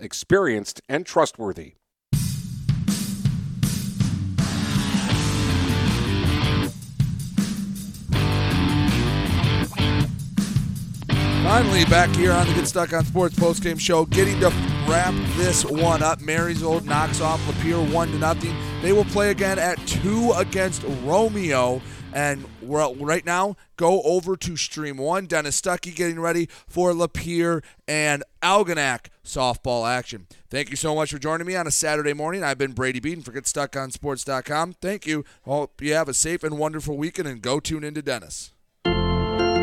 experienced and trustworthy. Finally, back here on the Get Stuck on Sports postgame show, getting to wrap this one up. Marysville knocks off Lapeer one to nothing. They will play again at two against Romeo And right now, go over to Stream 1. Dennis Stuckey getting ready for Lapeer and Algonac softball action. Thank you so much for joining me on a Saturday morning. I've been Brady Beaton for GetStuckOnSports.com. Thank you. Hope you have a safe and wonderful weekend, and go tune into Dennis.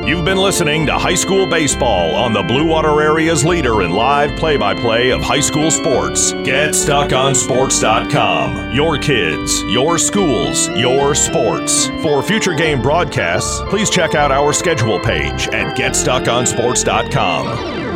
You've been listening to High School Baseball on the Blue Water Area's leader in live play by play of high school sports. GetStuckOnSports.com. Your kids, your schools, your sports. For future game broadcasts, please check out our schedule page at GetStuckOnSports.com.